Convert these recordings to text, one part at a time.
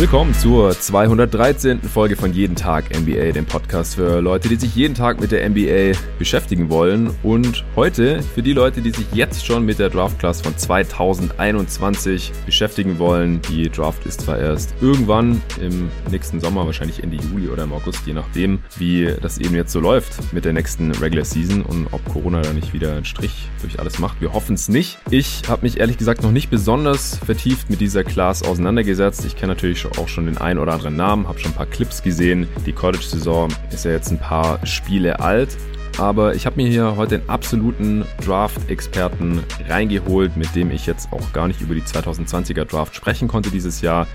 Willkommen zur 213. Folge von Jeden Tag NBA, dem Podcast für Leute, die sich jeden Tag mit der NBA beschäftigen wollen. Und heute für die Leute, die sich jetzt schon mit der Draft Class von 2021 beschäftigen wollen. Die Draft ist zwar erst irgendwann im nächsten Sommer, wahrscheinlich Ende Juli oder im August, je nachdem, wie das eben jetzt so läuft mit der nächsten Regular Season und ob Corona da nicht wieder einen Strich durch alles macht. Wir hoffen es nicht. Ich habe mich ehrlich gesagt noch nicht besonders vertieft mit dieser Class auseinandergesetzt. Ich kenne natürlich auch schon den einen oder anderen Namen, habe schon ein paar Clips gesehen. Die College-Saison ist ja jetzt ein paar Spiele alt. Aber ich habe mir hier heute einen absoluten Draft-Experten reingeholt, mit dem ich jetzt auch gar nicht über die 2020er Draft sprechen konnte dieses Jahr.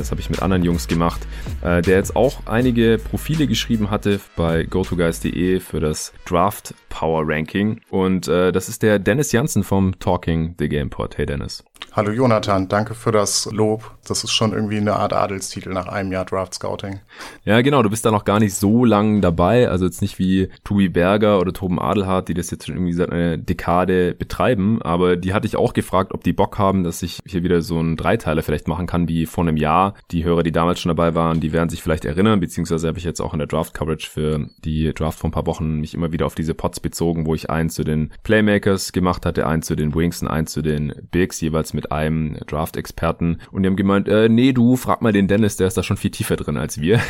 Das habe ich mit anderen Jungs gemacht, äh, der jetzt auch einige Profile geschrieben hatte bei gotoguys.de für das Draft Power Ranking. Und äh, das ist der Dennis Janssen vom Talking the Game Pod. Hey Dennis. Hallo Jonathan, danke für das Lob. Das ist schon irgendwie eine Art Adelstitel nach einem Jahr Draft Scouting. Ja, genau, du bist da noch gar nicht so lang dabei, also jetzt nicht wie Tobi Berger oder Toben Adelhardt, die das jetzt schon irgendwie seit einer Dekade betreiben, aber die hatte ich auch gefragt, ob die Bock haben, dass ich hier wieder so einen Dreiteiler vielleicht machen kann wie vor einem Jahr. Die Hörer, die damals schon dabei waren, die werden sich vielleicht erinnern, beziehungsweise habe ich jetzt auch in der Draft Coverage für die Draft vor ein paar Wochen mich immer wieder auf diese Pots bezogen, wo ich einen zu den Playmakers gemacht hatte, einen zu den Wings und einen zu den Bigs, jeweils mit einem Draft-Experten und die haben gemeint, äh, nee, du, frag mal den Dennis, der ist da schon viel tiefer drin als wir.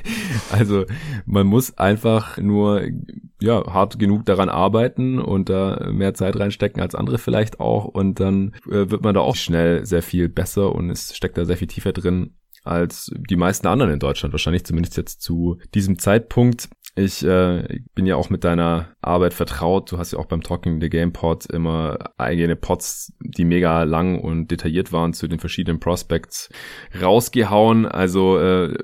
also man muss einfach nur ja hart genug daran arbeiten und da mehr Zeit reinstecken als andere vielleicht auch und dann äh, wird man da auch schnell sehr viel besser und es steckt da sehr viel tiefer drin als die meisten anderen in Deutschland, wahrscheinlich zumindest jetzt zu diesem Zeitpunkt. Ich äh, bin ja auch mit deiner Arbeit vertraut. Du hast ja auch beim Talking the Game Pod immer eigene Pods, die mega lang und detailliert waren zu den verschiedenen Prospects rausgehauen. Also äh,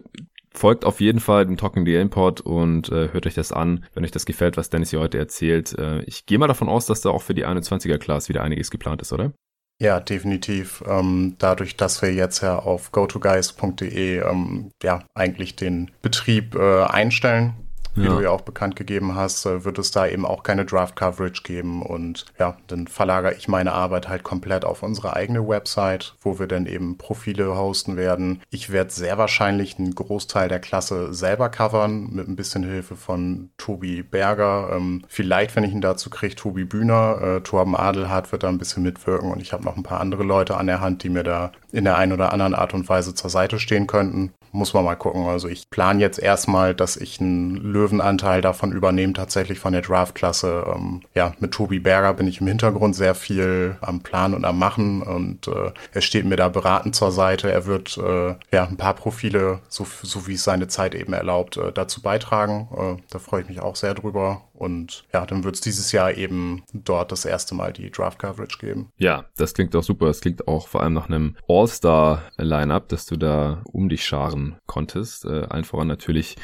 folgt auf jeden Fall dem Talking the Pod und äh, hört euch das an, wenn euch das gefällt, was Dennis hier heute erzählt. Äh, ich gehe mal davon aus, dass da auch für die 21er Class wieder einiges geplant ist, oder? Ja, definitiv. Ähm, dadurch, dass wir jetzt ja auf gotoguys.de ähm, ja eigentlich den Betrieb äh, einstellen, wie ja. du ja auch bekannt gegeben hast, äh, wird es da eben auch keine Draft-Coverage geben. Und ja, dann verlagere ich meine Arbeit halt komplett auf unsere eigene Website, wo wir dann eben Profile hosten werden. Ich werde sehr wahrscheinlich einen Großteil der Klasse selber covern, mit ein bisschen Hilfe von Tobi Berger. Ähm, vielleicht, wenn ich ihn dazu kriege, Tobi Bühner. Äh, Torben Adelhardt wird da ein bisschen mitwirken und ich habe noch ein paar andere Leute an der Hand, die mir da in der einen oder anderen Art und Weise zur Seite stehen könnten muss man mal gucken. Also ich plane jetzt erstmal, dass ich einen Löwenanteil davon übernehme, tatsächlich von der Draftklasse. Ähm, ja, mit Tobi Berger bin ich im Hintergrund sehr viel am Plan und am Machen und äh, er steht mir da beratend zur Seite. Er wird äh, ja ein paar Profile, so, so wie es seine Zeit eben erlaubt, äh, dazu beitragen. Äh, da freue ich mich auch sehr drüber. Und ja, dann wird es dieses Jahr eben dort das erste Mal die Draft-Coverage geben. Ja, das klingt doch super. Das klingt auch vor allem nach einem All-Star-Line-Up, dass du da um dich scharen konntest. Äh, allen voran natürlich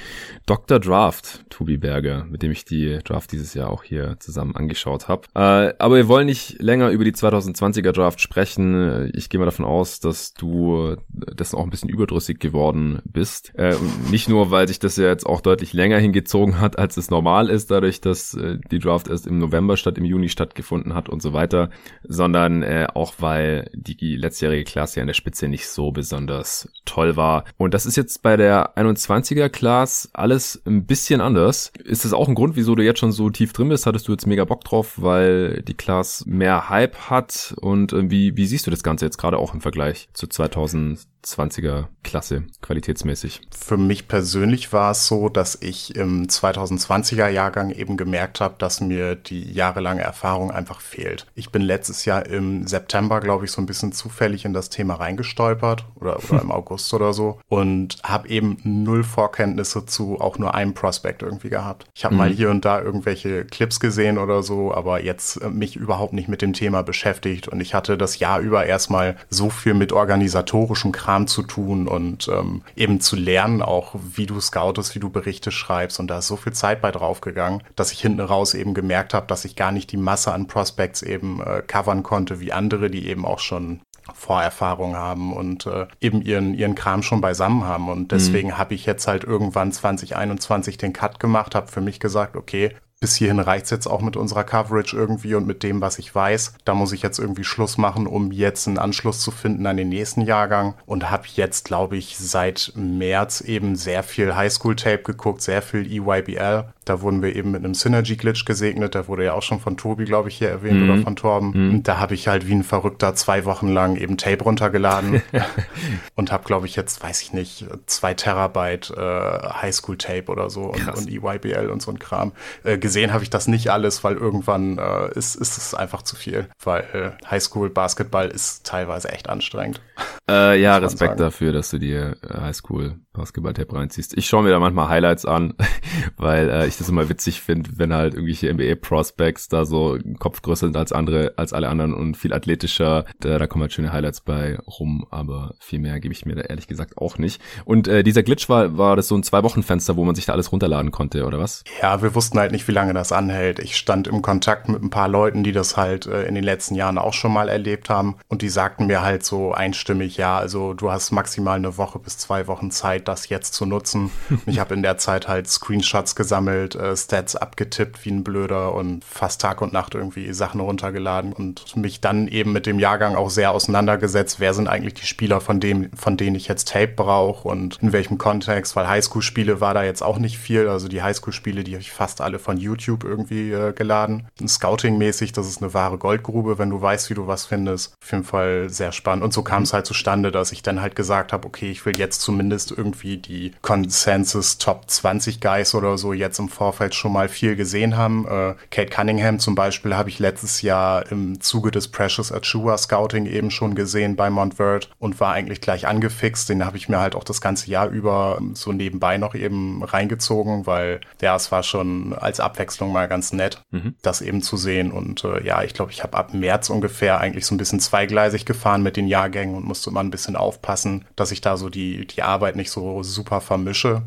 Dr. Draft, Tobi Berger, mit dem ich die Draft dieses Jahr auch hier zusammen angeschaut habe. Äh, aber wir wollen nicht länger über die 2020er Draft sprechen. Ich gehe mal davon aus, dass du dessen auch ein bisschen überdrüssig geworden bist. Äh, nicht nur, weil sich das ja jetzt auch deutlich länger hingezogen hat, als es normal ist, dadurch, dass äh, die Draft erst im November statt im Juni stattgefunden hat und so weiter, sondern äh, auch weil die letztjährige Klasse ja in der Spitze nicht so besonders toll war. Und das ist jetzt bei der 21er Class alles ein bisschen anders. Ist das auch ein Grund, wieso du jetzt schon so tief drin bist? Hattest du jetzt mega Bock drauf, weil die Class mehr Hype hat? Und äh, wie, wie siehst du das Ganze jetzt gerade auch im Vergleich zu 2000? 20er Klasse qualitätsmäßig? Für mich persönlich war es so, dass ich im 2020er Jahrgang eben gemerkt habe, dass mir die jahrelange Erfahrung einfach fehlt. Ich bin letztes Jahr im September, glaube ich, so ein bisschen zufällig in das Thema reingestolpert oder, oder im August oder so und habe eben null Vorkenntnisse zu auch nur einem Prospect irgendwie gehabt. Ich habe mhm. mal hier und da irgendwelche Clips gesehen oder so, aber jetzt äh, mich überhaupt nicht mit dem Thema beschäftigt und ich hatte das Jahr über erstmal so viel mit organisatorischem Kram Kram zu tun und ähm, eben zu lernen, auch wie du scoutest, wie du Berichte schreibst. Und da ist so viel Zeit bei draufgegangen, dass ich hinten raus eben gemerkt habe, dass ich gar nicht die Masse an Prospects eben äh, covern konnte, wie andere, die eben auch schon Vorerfahrung haben und äh, eben ihren, ihren Kram schon beisammen haben. Und deswegen mhm. habe ich jetzt halt irgendwann 2021 den Cut gemacht, habe für mich gesagt, okay, bis hierhin reicht's jetzt auch mit unserer Coverage irgendwie und mit dem, was ich weiß. Da muss ich jetzt irgendwie Schluss machen, um jetzt einen Anschluss zu finden an den nächsten Jahrgang und habe jetzt, glaube ich, seit März eben sehr viel Highschool-Tape geguckt, sehr viel EYBL. Da wurden wir eben mit einem Synergy-Glitch gesegnet. Der wurde ja auch schon von Tobi, glaube ich, hier erwähnt mhm. oder von Torben. Mhm. Und da habe ich halt wie ein Verrückter zwei Wochen lang eben Tape runtergeladen und habe, glaube ich, jetzt, weiß ich nicht, zwei Terabyte äh, Highschool-Tape oder so und, und, EYBL und so ein Kram. Äh, gesehen habe ich das nicht alles, weil irgendwann äh, ist, ist es einfach zu viel. Weil äh, Highschool-Basketball ist teilweise echt anstrengend. Äh, ja, Respekt dafür, dass du dir äh, Highschool-Basketball-Tape reinziehst. Ich schaue mir da manchmal Highlights an, weil äh, ich das immer witzig finde, wenn halt irgendwelche NBA-Prospects da so Kopf größer sind als andere, als alle anderen und viel athletischer. Da, da kommen halt schöne Highlights bei rum, aber viel mehr gebe ich mir da ehrlich gesagt auch nicht. Und äh, dieser Glitch war, war das so ein Zwei-Wochen-Fenster, wo man sich da alles runterladen konnte, oder was? Ja, wir wussten halt nicht, wie lange das anhält. Ich stand im Kontakt mit ein paar Leuten, die das halt äh, in den letzten Jahren auch schon mal erlebt haben und die sagten mir halt so einstimmig, ja, also du hast maximal eine Woche bis zwei Wochen Zeit, das jetzt zu nutzen. ich habe in der Zeit halt Screenshots gesammelt, äh, Stats abgetippt wie ein Blöder und fast Tag und Nacht irgendwie Sachen runtergeladen und mich dann eben mit dem Jahrgang auch sehr auseinandergesetzt. Wer sind eigentlich die Spieler, von dem, von denen ich jetzt Tape brauche und in welchem Kontext? Weil Highschool-Spiele war da jetzt auch nicht viel. Also die Highschool-Spiele, die habe ich fast alle von YouTube irgendwie äh, geladen. Scouting-mäßig, das ist eine wahre Goldgrube, wenn du weißt, wie du was findest. Auf jeden Fall sehr spannend. Und so kam es halt zustande, dass ich dann halt gesagt habe, okay, ich will jetzt zumindest irgendwie die Consensus Top 20 Guys oder so jetzt im Vorfeld schon mal viel gesehen haben. Äh, Kate Cunningham zum Beispiel habe ich letztes Jahr im Zuge des Precious Achua Scouting eben schon gesehen bei Montverde und war eigentlich gleich angefixt. Den habe ich mir halt auch das ganze Jahr über so nebenbei noch eben reingezogen, weil ja, es war schon als Abwechslung mal ganz nett, mhm. das eben zu sehen. Und äh, ja, ich glaube, ich habe ab März ungefähr eigentlich so ein bisschen zweigleisig gefahren mit den Jahrgängen und musste mal ein bisschen aufpassen, dass ich da so die, die Arbeit nicht so super vermische.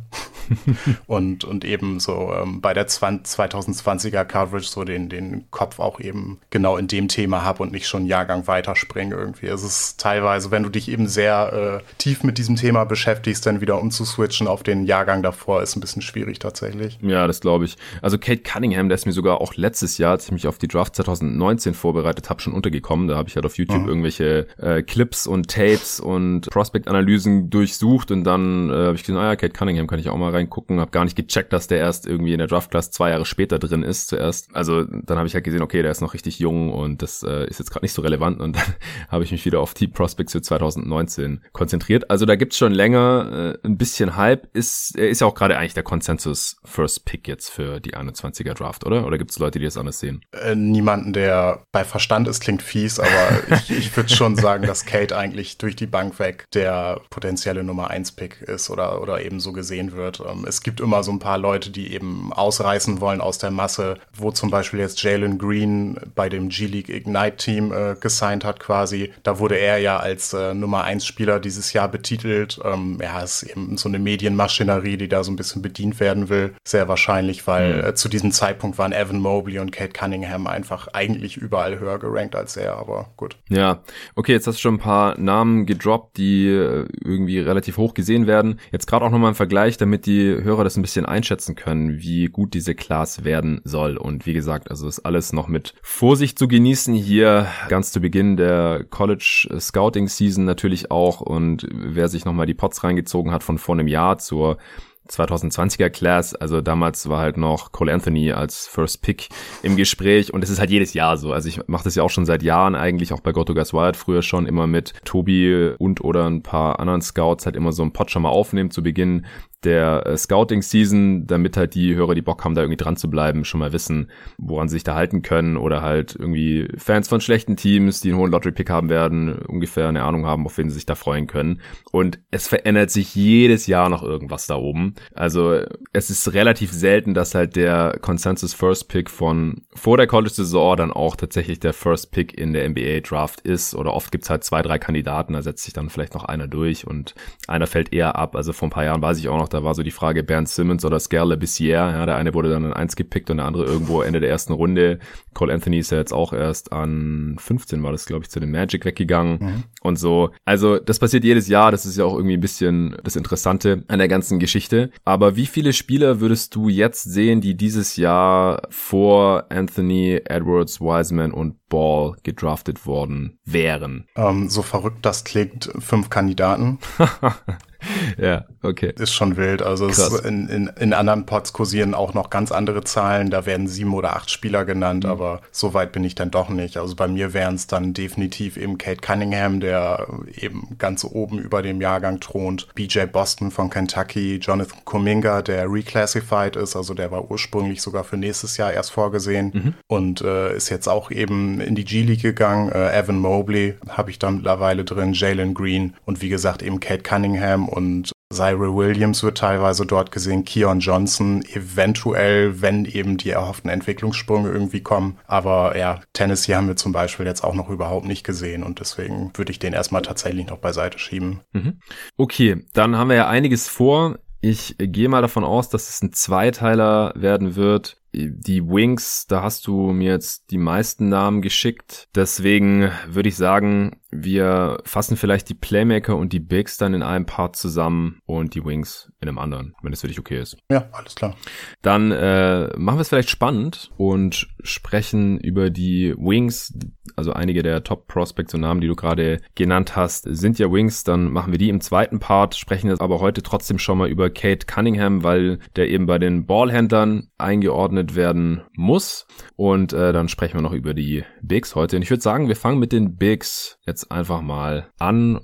und, und eben so ähm, bei der 20, 2020er Coverage so den, den Kopf auch eben genau in dem Thema habe und nicht schon einen Jahrgang weiterspringe irgendwie. Es ist teilweise, wenn du dich eben sehr äh, tief mit diesem Thema beschäftigst, dann wieder umzuswitchen auf den Jahrgang davor, ist ein bisschen schwierig tatsächlich. Ja, das glaube ich. Also Kate Cunningham, der ist mir sogar auch letztes Jahr, als ich mich auf die Draft 2019 vorbereitet habe, schon untergekommen. Da habe ich halt auf YouTube mhm. irgendwelche äh, Clips und Tapes und Prospect-Analysen durchsucht und dann äh, habe ich gesagt, ah ja, Kate Cunningham kann ich auch mal reingucken. Habe gar nicht gecheckt, dass der erst irgendwie in der Draft-Class zwei Jahre später drin ist zuerst. Also dann habe ich halt gesehen, okay, der ist noch richtig jung und das äh, ist jetzt gerade nicht so relevant und dann habe ich mich wieder auf die Prospects für 2019 konzentriert. Also da gibt's schon länger äh, ein bisschen Hype. Ist, er ist ja auch gerade eigentlich der Konsensus First Pick jetzt für die 21er Draft, oder? Oder gibt's Leute, die das anders sehen? Äh, niemanden, der bei Verstand ist, klingt fies, aber ich, ich würde schon sagen, dass Kate eigentlich durch die Bank weg der potenzielle Nummer 1 Pick ist oder, oder eben so gesehen wird. Ähm, es gibt immer so ein paar Leute, die eben ausreißen wollen aus der Masse, wo zum Beispiel jetzt Jalen Green bei dem G-League Ignite Team äh, gesigned hat quasi. Da wurde er ja als äh, Nummer 1 Spieler dieses Jahr betitelt. Ähm, ja, ist eben so eine Medienmaschinerie, die da so ein bisschen bedient werden will. Sehr wahrscheinlich, weil mhm. äh, zu diesem Zeitpunkt waren Evan Mobley und Kate Cunningham einfach eigentlich überall höher gerankt als er, aber gut. Ja, okay, jetzt hast du schon ein paar Namen gedroppt, die äh, irgendwie relativ hoch gesehen werden. Jetzt gerade auch nochmal im Vergleich, damit die Hörer das ein bisschen einschätzen können, wie gut diese Class werden soll. Und wie gesagt, also ist alles noch mit Vorsicht zu genießen hier ganz zu Beginn der College Scouting Season natürlich auch und wer sich nochmal die Pots reingezogen hat von vor einem Jahr zur 2020er Class, also damals war halt noch Cole Anthony als First Pick im Gespräch und es ist halt jedes Jahr so. Also ich mache das ja auch schon seit Jahren eigentlich, auch bei Goto Guys Wild früher schon immer mit Tobi und oder ein paar anderen Scouts halt immer so einen Pot schon mal aufnehmen zu Beginn der äh, Scouting-Season, damit halt die Hörer, die Bock haben, da irgendwie dran zu bleiben, schon mal wissen, woran sie sich da halten können oder halt irgendwie Fans von schlechten Teams, die einen hohen Lottery-Pick haben werden, ungefähr eine Ahnung haben, auf wen sie sich da freuen können. Und es verändert sich jedes Jahr noch irgendwas da oben. Also es ist relativ selten, dass halt der Consensus First Pick von vor der College-Saison dann auch tatsächlich der First Pick in der NBA-Draft ist. Oder oft gibt's halt zwei, drei Kandidaten, da setzt sich dann vielleicht noch einer durch und einer fällt eher ab. Also vor ein paar Jahren weiß ich auch noch, da war so die Frage Bernd Simmons oder Scarle Bissier. Ja, der eine wurde dann an eins gepickt und der andere irgendwo Ende der ersten Runde. Cole Anthony ist ja jetzt auch erst an 15 war das, glaube ich, zu dem Magic weggegangen mhm. und so. Also das passiert jedes Jahr. Das ist ja auch irgendwie ein bisschen das Interessante an der ganzen Geschichte. Aber wie viele Spieler würdest du jetzt sehen, die dieses Jahr vor Anthony, Edwards, Wiseman und Ball gedraftet worden wären? Ähm, so verrückt das klingt, fünf Kandidaten. ja, okay. Ist schon wild. Also in, in, in anderen Pods kursieren auch noch ganz andere Zahlen. Da werden sieben oder acht Spieler genannt, mhm. aber so weit bin ich dann doch nicht. Also bei mir wären es dann definitiv eben Kate Cunningham, der eben ganz oben über dem Jahrgang thront. BJ Boston von Kentucky, Jonathan Kuminga, der reclassified ist, also der war ursprünglich sogar für nächstes Jahr erst vorgesehen mhm. und äh, ist jetzt auch eben in die G-League gegangen. Äh, Evan Mobley habe ich da mittlerweile drin, Jalen Green und wie gesagt eben Kate Cunningham und Cyril Williams wird teilweise dort gesehen, Keon Johnson, eventuell, wenn eben die erhofften Entwicklungssprünge irgendwie kommen. Aber ja, Tennessee haben wir zum Beispiel jetzt auch noch überhaupt nicht gesehen und deswegen würde ich den erstmal tatsächlich noch beiseite schieben. Mhm. Okay, dann haben wir ja einiges vor. Ich gehe mal davon aus, dass es ein Zweiteiler werden wird die Wings, da hast du mir jetzt die meisten Namen geschickt. Deswegen würde ich sagen, wir fassen vielleicht die Playmaker und die Bigs dann in einem Part zusammen und die Wings in einem anderen, wenn es für dich okay ist. Ja, alles klar. Dann äh, machen wir es vielleicht spannend und sprechen über die Wings. Also einige der Top Prospects und Namen, die du gerade genannt hast, sind ja Wings. Dann machen wir die im zweiten Part, sprechen jetzt aber heute trotzdem schon mal über Kate Cunningham, weil der eben bei den Ballhändlern eingeordnet geöffnet werden muss. Und äh, dann sprechen wir noch über die Bigs heute. Und ich würde sagen, wir fangen mit den Bigs jetzt einfach mal an.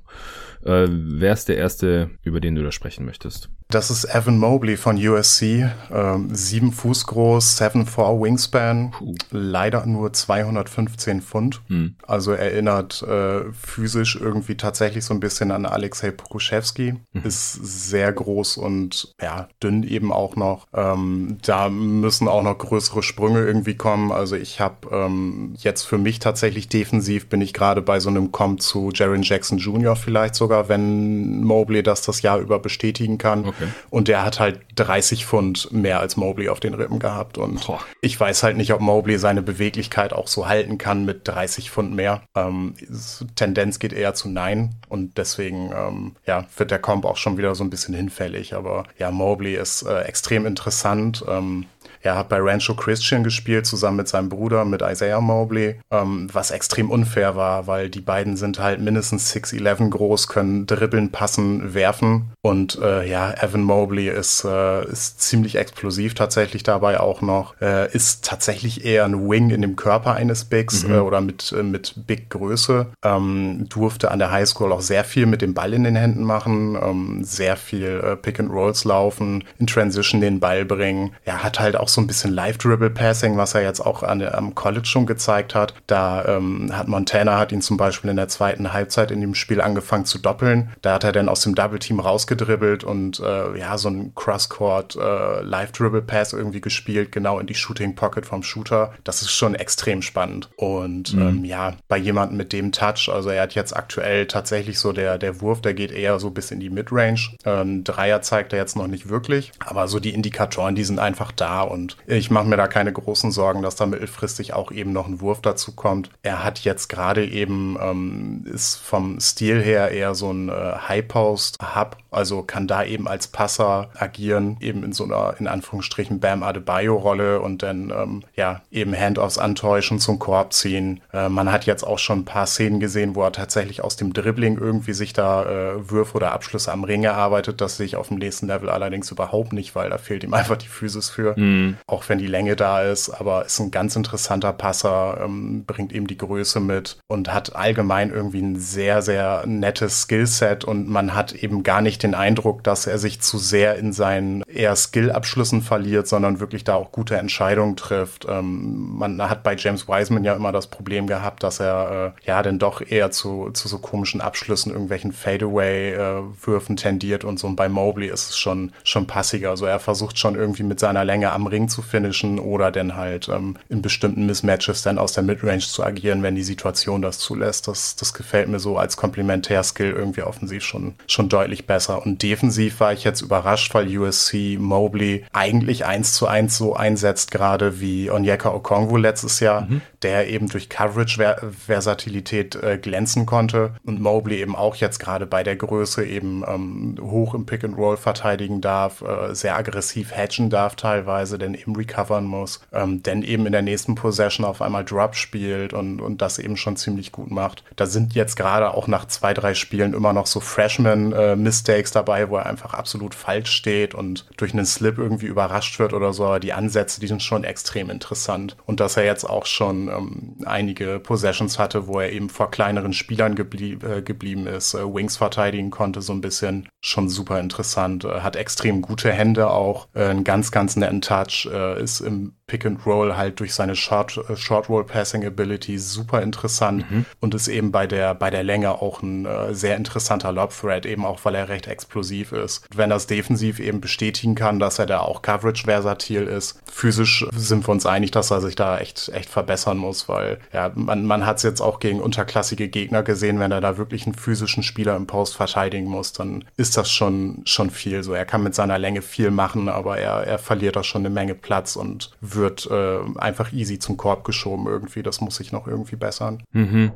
Äh, wer ist der erste, über den du da sprechen möchtest? Das ist Evan Mobley von USC. Ähm, sieben Fuß groß, 7'4 Wingspan. Puh. Leider nur 215 Pfund. Hm. Also erinnert äh, physisch irgendwie tatsächlich so ein bisschen an Alexei Pokuschewski. Mhm. Ist sehr groß und ja, dünn eben auch noch. Ähm, da müssen auch noch größere Sprünge irgendwie kommen. Also ich habe ähm, jetzt für mich tatsächlich defensiv bin ich gerade bei so einem Comp zu Jaron Jackson Jr. vielleicht sogar, wenn Mobley das das Jahr über bestätigen kann. Okay. Okay. Und der hat halt 30 Pfund mehr als Mobley auf den Rippen gehabt. Und Boah. ich weiß halt nicht, ob Mobley seine Beweglichkeit auch so halten kann mit 30 Pfund mehr. Ähm, Tendenz geht eher zu Nein. Und deswegen, ähm, ja, wird der Comp auch schon wieder so ein bisschen hinfällig. Aber ja, Mobley ist äh, extrem interessant. Ähm, er hat bei Rancho Christian gespielt, zusammen mit seinem Bruder, mit Isaiah Mobley, ähm, was extrem unfair war, weil die beiden sind halt mindestens 6'11 groß, können dribbeln, passen, werfen. Und äh, ja, Evan Mobley ist, äh, ist ziemlich explosiv tatsächlich dabei auch noch. Äh, ist tatsächlich eher ein Wing in dem Körper eines Bigs mhm. äh, oder mit, äh, mit Big Größe. Ähm, durfte an der Highschool auch sehr viel mit dem Ball in den Händen machen, ähm, sehr viel äh, Pick and Rolls laufen, in Transition den Ball bringen. Er hat halt auch so ein bisschen Live-Dribble-Passing, was er jetzt auch an, am College schon gezeigt hat. Da ähm, hat Montana hat ihn zum Beispiel in der zweiten Halbzeit in dem Spiel angefangen zu doppeln. Da hat er dann aus dem Double-Team rausgedribbelt und äh, ja, so ein Cross-Court äh, Live-Dribble-Pass irgendwie gespielt, genau in die Shooting-Pocket vom Shooter. Das ist schon extrem spannend. Und mhm. ähm, ja, bei jemandem mit dem Touch, also er hat jetzt aktuell tatsächlich so der, der Wurf, der geht eher so bis in die Midrange. Ähm, Dreier zeigt er jetzt noch nicht wirklich, aber so die Indikatoren, die sind einfach da und und ich mache mir da keine großen Sorgen, dass da mittelfristig auch eben noch ein Wurf dazu kommt. Er hat jetzt gerade eben, ähm, ist vom Stil her eher so ein äh, High-Post-Hub, also kann da eben als Passer agieren, eben in so einer, in Anführungsstrichen, Bam Adebayo-Rolle und dann, ähm, ja, eben Handoffs antäuschen, zum Korb ziehen. Äh, man hat jetzt auch schon ein paar Szenen gesehen, wo er tatsächlich aus dem Dribbling irgendwie sich da äh, Würfe oder Abschlüsse am Ring erarbeitet. Das sehe ich auf dem nächsten Level allerdings überhaupt nicht, weil da fehlt ihm einfach die Physis für. Auch wenn die Länge da ist, aber ist ein ganz interessanter Passer, ähm, bringt eben die Größe mit und hat allgemein irgendwie ein sehr, sehr nettes Skillset und man hat eben gar nicht den Eindruck, dass er sich zu sehr in seinen eher Skill-Abschlüssen verliert, sondern wirklich da auch gute Entscheidungen trifft. Ähm, man hat bei James Wiseman ja immer das Problem gehabt, dass er äh, ja dann doch eher zu, zu so komischen Abschlüssen, irgendwelchen Fadeaway-Würfen äh, tendiert und so. Und bei Mobley ist es schon, schon passiger. Also er versucht schon irgendwie mit seiner Länge am Ring Ring zu finishen oder dann halt ähm, in bestimmten Mismatches dann aus der Midrange zu agieren, wenn die Situation das zulässt. Das, das gefällt mir so als Komplementärskill irgendwie offensiv schon, schon deutlich besser. Und defensiv war ich jetzt überrascht, weil USC Mobley eigentlich eins zu eins so einsetzt, gerade wie Onyeka Okongwu letztes Jahr, mhm. der eben durch Coverage-Versatilität äh, glänzen konnte und Mobley eben auch jetzt gerade bei der Größe eben ähm, hoch im Pick and Roll verteidigen darf, äh, sehr aggressiv hedgen darf teilweise, denn eben recovern muss, ähm, denn eben in der nächsten Possession auf einmal Drop spielt und, und das eben schon ziemlich gut macht. Da sind jetzt gerade auch nach zwei, drei Spielen immer noch so Freshman-Mistakes äh, dabei, wo er einfach absolut falsch steht und durch einen Slip irgendwie überrascht wird oder so, aber die Ansätze, die sind schon extrem interessant. Und dass er jetzt auch schon ähm, einige Possessions hatte, wo er eben vor kleineren Spielern geblie äh, geblieben ist, äh, Wings verteidigen konnte, so ein bisschen schon super interessant. Äh, hat extrem gute Hände auch, äh, einen ganz, ganz netten Touch, äh, ist im Pick and Roll halt durch seine Short, äh, Short Roll Passing Ability super interessant mhm. und ist eben bei der, bei der Länge auch ein äh, sehr interessanter Lob Threat, eben auch weil er recht explosiv ist. Wenn das defensiv eben bestätigen kann, dass er da auch Coverage versatil ist, physisch sind wir uns einig, dass er sich da echt, echt verbessern muss, weil ja, man, man hat es jetzt auch gegen unterklassige Gegner gesehen, wenn er da wirklich einen physischen Spieler im Post verteidigen muss, dann ist das schon, schon viel so. Er kann mit seiner Länge viel machen, aber er, er verliert da schon eine Menge Platz und wird äh, einfach easy zum Korb geschoben irgendwie. Das muss sich noch irgendwie bessern. Mhm.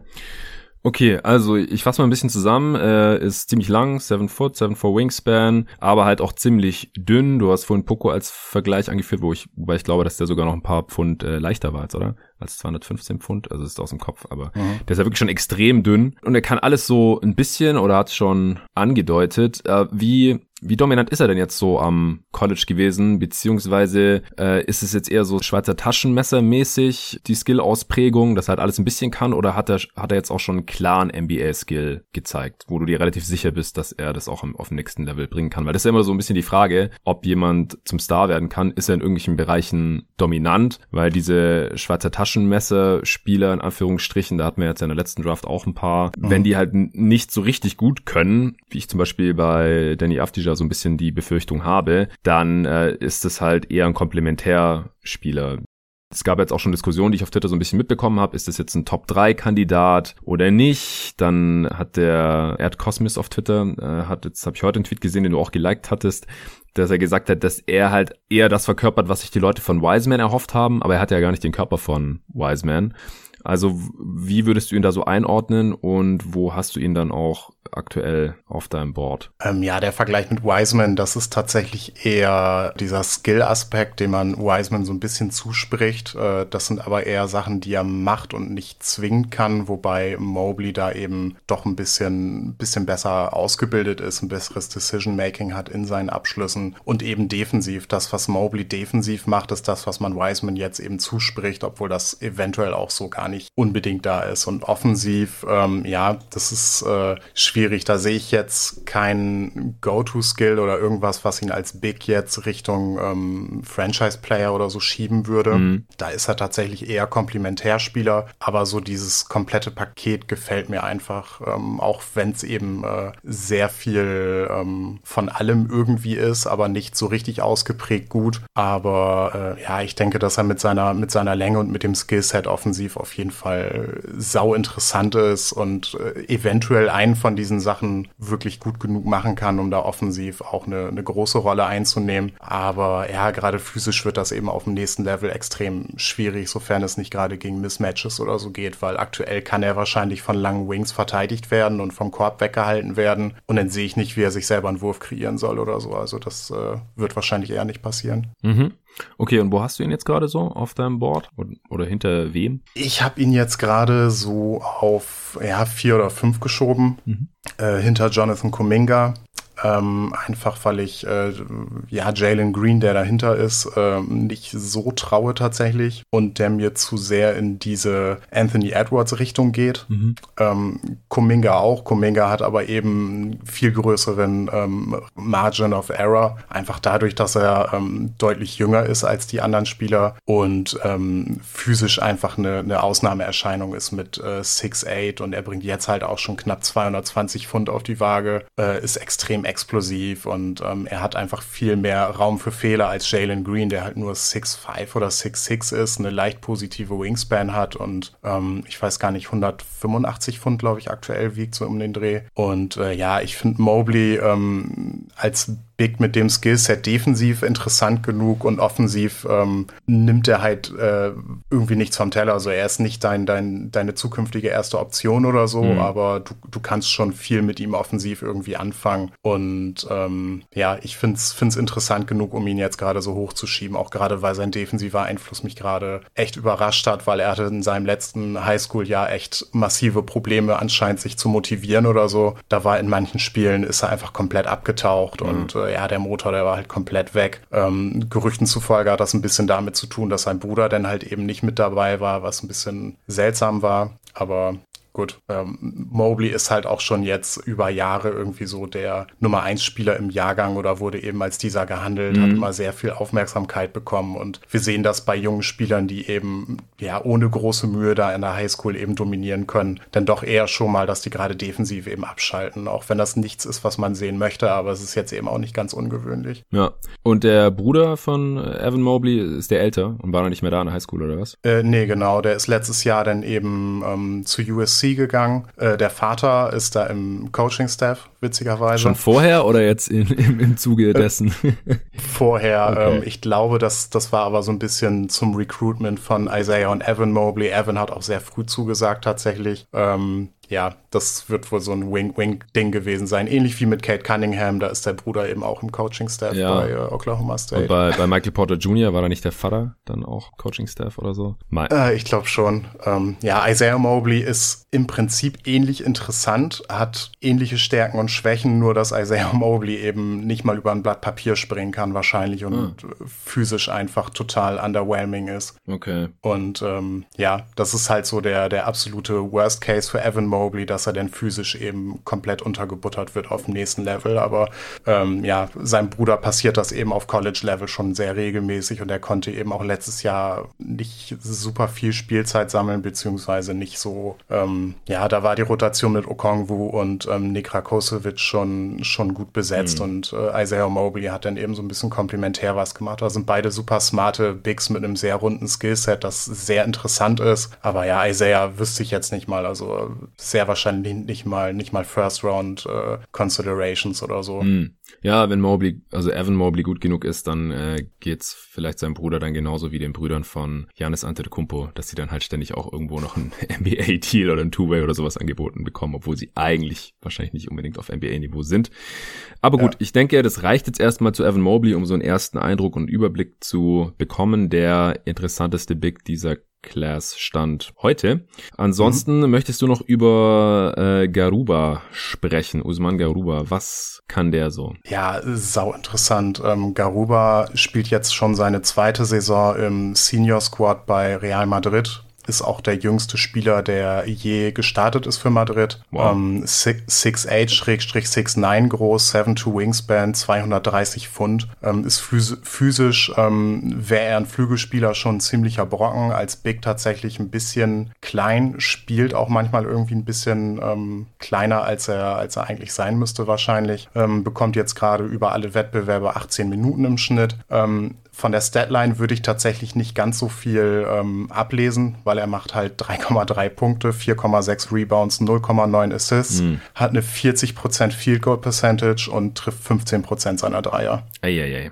Okay, also ich fasse mal ein bisschen zusammen. Äh, ist ziemlich lang, 7 Foot, 7 4 Wingspan, aber halt auch ziemlich dünn. Du hast vorhin Poco als Vergleich angeführt, wo ich, wobei ich glaube, dass der sogar noch ein paar Pfund äh, leichter war, jetzt, oder? Als 215 Pfund, also ist aus dem Kopf, aber mhm. der ist ja wirklich schon extrem dünn und er kann alles so ein bisschen oder hat schon angedeutet. Äh, wie wie dominant ist er denn jetzt so am College gewesen? Beziehungsweise äh, ist es jetzt eher so Schweizer Taschenmesser-mäßig, die Skill-Ausprägung, dass er halt alles ein bisschen kann? Oder hat er, hat er jetzt auch schon einen klaren NBA-Skill gezeigt, wo du dir relativ sicher bist, dass er das auch auf dem nächsten Level bringen kann? Weil das ist ja immer so ein bisschen die Frage, ob jemand zum Star werden kann. Ist er in irgendwelchen Bereichen dominant? Weil diese Schweizer Taschenmesser-Spieler, in Anführungsstrichen, da hatten wir jetzt in der letzten Draft auch ein paar, mhm. wenn die halt nicht so richtig gut können, wie ich zum Beispiel bei Danny Afdija da so ein bisschen die Befürchtung habe, dann äh, ist es halt eher ein Komplementärspieler. Es gab jetzt auch schon Diskussionen, die ich auf Twitter so ein bisschen mitbekommen habe. Ist das jetzt ein Top-3-Kandidat oder nicht? Dann hat der Erd Cosmos auf Twitter, äh, hat jetzt habe ich heute einen Tweet gesehen, den du auch geliked hattest, dass er gesagt hat, dass er halt eher das verkörpert, was sich die Leute von Wiseman erhofft haben, aber er hat ja gar nicht den Körper von Wiseman. Also wie würdest du ihn da so einordnen und wo hast du ihn dann auch aktuell auf deinem Board? Ähm, ja, der Vergleich mit Wiseman, das ist tatsächlich eher dieser Skill-Aspekt, den man Wiseman so ein bisschen zuspricht. Äh, das sind aber eher Sachen, die er macht und nicht zwingen kann, wobei Mobley da eben doch ein bisschen, bisschen besser ausgebildet ist, ein besseres Decision-Making hat in seinen Abschlüssen und eben defensiv. Das, was Mobley defensiv macht, ist das, was man Wiseman jetzt eben zuspricht, obwohl das eventuell auch so gar nicht unbedingt da ist. Und offensiv, ähm, ja, das ist äh, schwierig schwierig. Da sehe ich jetzt keinen Go-To-Skill oder irgendwas, was ihn als Big jetzt Richtung ähm, Franchise-Player oder so schieben würde. Mhm. Da ist er tatsächlich eher Komplementärspieler, aber so dieses komplette Paket gefällt mir einfach, ähm, auch wenn es eben äh, sehr viel ähm, von allem irgendwie ist, aber nicht so richtig ausgeprägt gut. Aber äh, ja, ich denke, dass er mit seiner, mit seiner Länge und mit dem Skillset offensiv auf jeden Fall sau interessant ist und äh, eventuell einen von diesen diesen Sachen wirklich gut genug machen kann, um da offensiv auch eine, eine große Rolle einzunehmen. Aber ja, gerade physisch wird das eben auf dem nächsten Level extrem schwierig, sofern es nicht gerade gegen Mismatches oder so geht, weil aktuell kann er wahrscheinlich von langen Wings verteidigt werden und vom Korb weggehalten werden. Und dann sehe ich nicht, wie er sich selber einen Wurf kreieren soll oder so. Also das äh, wird wahrscheinlich eher nicht passieren. Mhm. Okay, und wo hast du ihn jetzt gerade so auf deinem Board? Oder hinter wem? Ich habe ihn jetzt gerade so auf ja, vier oder fünf geschoben. Mhm. Äh, hinter Jonathan Kuminga. Ähm, einfach weil ich äh, ja Jalen Green, der dahinter ist, ähm, nicht so traue tatsächlich und der mir zu sehr in diese Anthony Edwards Richtung geht. Mhm. Ähm, Kuminga auch. Kuminga hat aber eben viel größeren ähm, Margin of Error, einfach dadurch, dass er ähm, deutlich jünger ist als die anderen Spieler und ähm, physisch einfach eine, eine Ausnahmeerscheinung ist mit äh, 6'8 und er bringt jetzt halt auch schon knapp 220 Pfund auf die Waage, äh, ist extrem explosiv und ähm, er hat einfach viel mehr Raum für Fehler als Jalen Green, der halt nur 6'5 oder 6'6 ist, eine leicht positive Wingspan hat und ähm, ich weiß gar nicht, 185 Pfund, glaube ich, aktuell wiegt so um den Dreh. Und äh, ja, ich finde Mobley ähm, als Big mit dem Skillset defensiv interessant genug und offensiv ähm, nimmt er halt äh, irgendwie nichts vom Teller. Also er ist nicht dein, dein, deine zukünftige erste Option oder so, mhm. aber du, du kannst schon viel mit ihm offensiv irgendwie anfangen. Und ähm, ja, ich finde es interessant genug, um ihn jetzt gerade so hochzuschieben, auch gerade weil sein defensiver Einfluss mich gerade echt überrascht hat, weil er hatte in seinem letzten Highschool-Jahr echt massive Probleme anscheinend sich zu motivieren oder so. Da war in manchen Spielen ist er einfach komplett abgetaucht mhm. und äh, ja, der Motor, der war halt komplett weg. Ähm, Gerüchten zufolge hat das ein bisschen damit zu tun, dass sein Bruder dann halt eben nicht mit dabei war, was ein bisschen seltsam war. Aber gut, ähm, Mobley ist halt auch schon jetzt über Jahre irgendwie so der Nummer 1 Spieler im Jahrgang oder wurde eben als dieser gehandelt, mhm. hat immer sehr viel Aufmerksamkeit bekommen und wir sehen das bei jungen Spielern, die eben ja ohne große Mühe da in der Highschool eben dominieren können, dann doch eher schon mal, dass die gerade defensiv eben abschalten, auch wenn das nichts ist, was man sehen möchte, aber es ist jetzt eben auch nicht ganz ungewöhnlich. Ja, und der Bruder von Evan Mobley ist der älter und war noch nicht mehr da in der Highschool oder was? Äh, nee, genau, der ist letztes Jahr dann eben ähm, zu USC gegangen. Äh, der Vater ist da im Coaching-Staff, witzigerweise. Schon vorher oder jetzt in, im, im Zuge äh, dessen? vorher. Okay. Ähm, ich glaube, das, das war aber so ein bisschen zum Recruitment von Isaiah und Evan Mobley. Evan hat auch sehr früh zugesagt tatsächlich. Ähm, ja, das wird wohl so ein Wing-Wing-Ding gewesen sein. Ähnlich wie mit Kate Cunningham, da ist der Bruder eben auch im Coaching-Staff ja. bei äh, Oklahoma State. Und bei, bei Michael Porter Jr. war da nicht der Vater dann auch Coaching-Staff oder so? Äh, ich glaube schon. Ähm, ja, Isaiah Mobley ist im Prinzip ähnlich interessant, hat ähnliche Stärken und Schwächen, nur dass Isaiah Mobley eben nicht mal über ein Blatt Papier springen kann wahrscheinlich und ah. physisch einfach total underwhelming ist. Okay. Und ähm, ja, das ist halt so der, der absolute Worst Case für Evan Mobley dass er dann physisch eben komplett untergebuttert wird auf dem nächsten Level. Aber ähm, ja, seinem Bruder passiert das eben auf College-Level schon sehr regelmäßig und er konnte eben auch letztes Jahr nicht super viel Spielzeit sammeln, beziehungsweise nicht so, ähm, ja, da war die Rotation mit Okongwu und ähm, Nick Rakosevic schon, schon gut besetzt mhm. und äh, Isaiah Mobley hat dann eben so ein bisschen komplementär was gemacht. Da sind beide super smarte Bigs mit einem sehr runden Skillset, das sehr interessant ist. Aber ja, Isaiah wüsste ich jetzt nicht mal. Also sehr wahrscheinlich nicht mal, nicht mal First Round äh, Considerations oder so. Mm. Ja, wenn Mobley, also Evan Mobley gut genug ist, dann äh, geht's vielleicht seinem Bruder dann genauso wie den Brüdern von Janis Antetokounmpo, dass sie dann halt ständig auch irgendwo noch ein NBA-Deal oder ein Two-Way oder sowas angeboten bekommen, obwohl sie eigentlich wahrscheinlich nicht unbedingt auf NBA-Niveau sind. Aber gut, ja. ich denke, das reicht jetzt erstmal zu Evan Mobley, um so einen ersten Eindruck und Überblick zu bekommen. Der interessanteste Big dieser Class stand heute. Ansonsten mhm. möchtest du noch über äh, Garuba sprechen, Usman Garuba. Was kann der so? Ja, sau interessant. Ähm, Garuba spielt jetzt schon seine zweite Saison im Senior Squad bei Real Madrid ist auch der jüngste Spieler, der je gestartet ist für Madrid. Wow. Ähm, 6'8-6'9 groß, 7'2 Wingspan, 230 Pfund. Ähm, ist physisch, ähm, wäre er ein Flügelspieler schon ein ziemlicher Brocken. Als Big tatsächlich ein bisschen klein, spielt auch manchmal irgendwie ein bisschen ähm, kleiner, als er, als er eigentlich sein müsste wahrscheinlich. Ähm, bekommt jetzt gerade über alle Wettbewerbe 18 Minuten im Schnitt. Von der Statline würde ich tatsächlich nicht ganz so viel ähm, ablesen, weil er macht halt 3,3 Punkte, 4,6 Rebounds, 0,9 Assists, mhm. hat eine 40% Field Goal Percentage und trifft 15% seiner Dreier. Eieiei.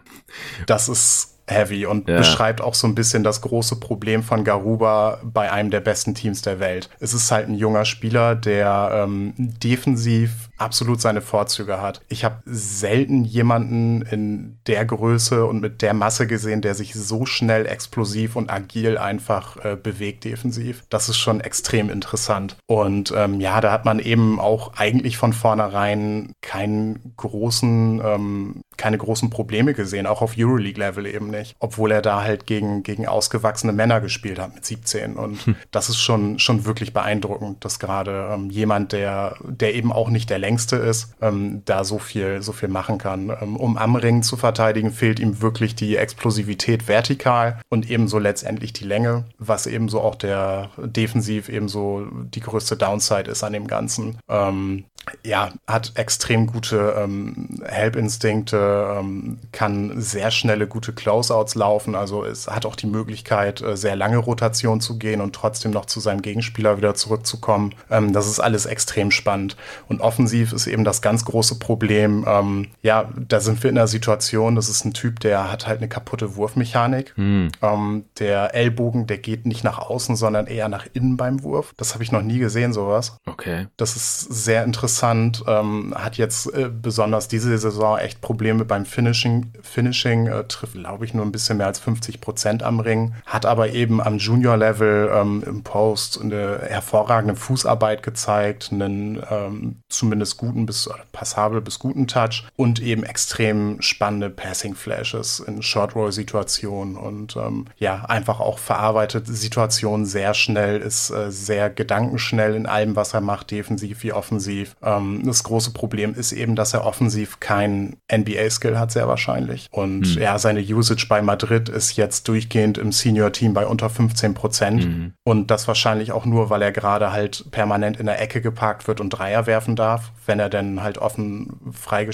Das ist heavy und ja. beschreibt auch so ein bisschen das große Problem von Garuba bei einem der besten Teams der Welt. Es ist halt ein junger Spieler, der ähm, defensiv absolut seine Vorzüge hat. Ich habe selten jemanden in der Größe und mit der Masse gesehen, der sich so schnell, explosiv und agil einfach äh, bewegt defensiv. Das ist schon extrem interessant. Und ähm, ja, da hat man eben auch eigentlich von vornherein keinen großen ähm, keine großen Probleme gesehen, auch auf Euroleague-Level eben nicht. Obwohl er da halt gegen, gegen ausgewachsene Männer gespielt hat mit 17. Und hm. das ist schon, schon wirklich beeindruckend, dass gerade ähm, jemand, der, der eben auch nicht der längste ist, ähm, da so viel, so viel machen kann. Ähm, um am Ring zu verteidigen, fehlt ihm wirklich die Explosivität vertikal und ebenso letztendlich die Länge, was ebenso auch der defensiv ebenso die größte Downside ist an dem Ganzen. Ähm, ja, hat extrem gute ähm, Help-Instinkte, ähm, kann sehr schnelle, gute Closeouts laufen. Also es hat auch die Möglichkeit, äh, sehr lange Rotation zu gehen und trotzdem noch zu seinem Gegenspieler wieder zurückzukommen. Ähm, das ist alles extrem spannend. Und offensiv ist eben das ganz große Problem. Ähm, ja, da sind wir in einer Situation, das ist ein Typ, der hat halt eine kaputte Wurfmechanik. Mhm. der Ellbogen, der geht nicht nach außen, sondern eher nach innen beim Wurf. Das habe ich noch nie gesehen, sowas. Okay. Das ist sehr interessant ähm, hat jetzt äh, besonders diese Saison echt Probleme beim Finishing. Finishing äh, trifft, glaube ich, nur ein bisschen mehr als 50 Prozent am Ring, hat aber eben am Junior-Level ähm, im Post eine hervorragende Fußarbeit gezeigt, einen ähm, zumindest guten bis passabel bis guten Touch und eben extrem spannende Passing-Flashes in Short-Roll-Situationen und ähm, ja, einfach auch verarbeitet Situationen sehr schnell, ist äh, sehr gedankenschnell in allem, was er macht, defensiv wie offensiv. Ähm, das große Problem ist eben, dass er offensiv kein NBA-Skill hat, sehr wahrscheinlich. Und mhm. ja, seine Usage bei Madrid ist jetzt durchgehend im Senior-Team bei unter 15 Prozent. Mhm. Und das wahrscheinlich auch nur, weil er gerade halt permanent in der Ecke geparkt wird und Dreier werfen darf, wenn er dann halt offen äh,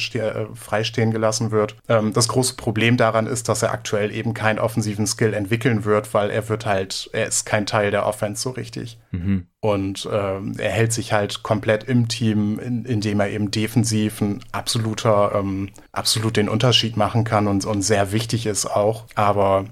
freistehen gelassen wird. Ähm, das große Problem daran ist, dass er aktuell eben keinen offensiven Skill entwickeln wird, weil er wird halt, er ist kein Teil der Offense so richtig. Mhm. Und ähm, er hält sich halt komplett im Team, in, indem er eben defensiv ein absoluter, ähm, absolut den Unterschied machen kann und, und sehr wichtig ist auch. Aber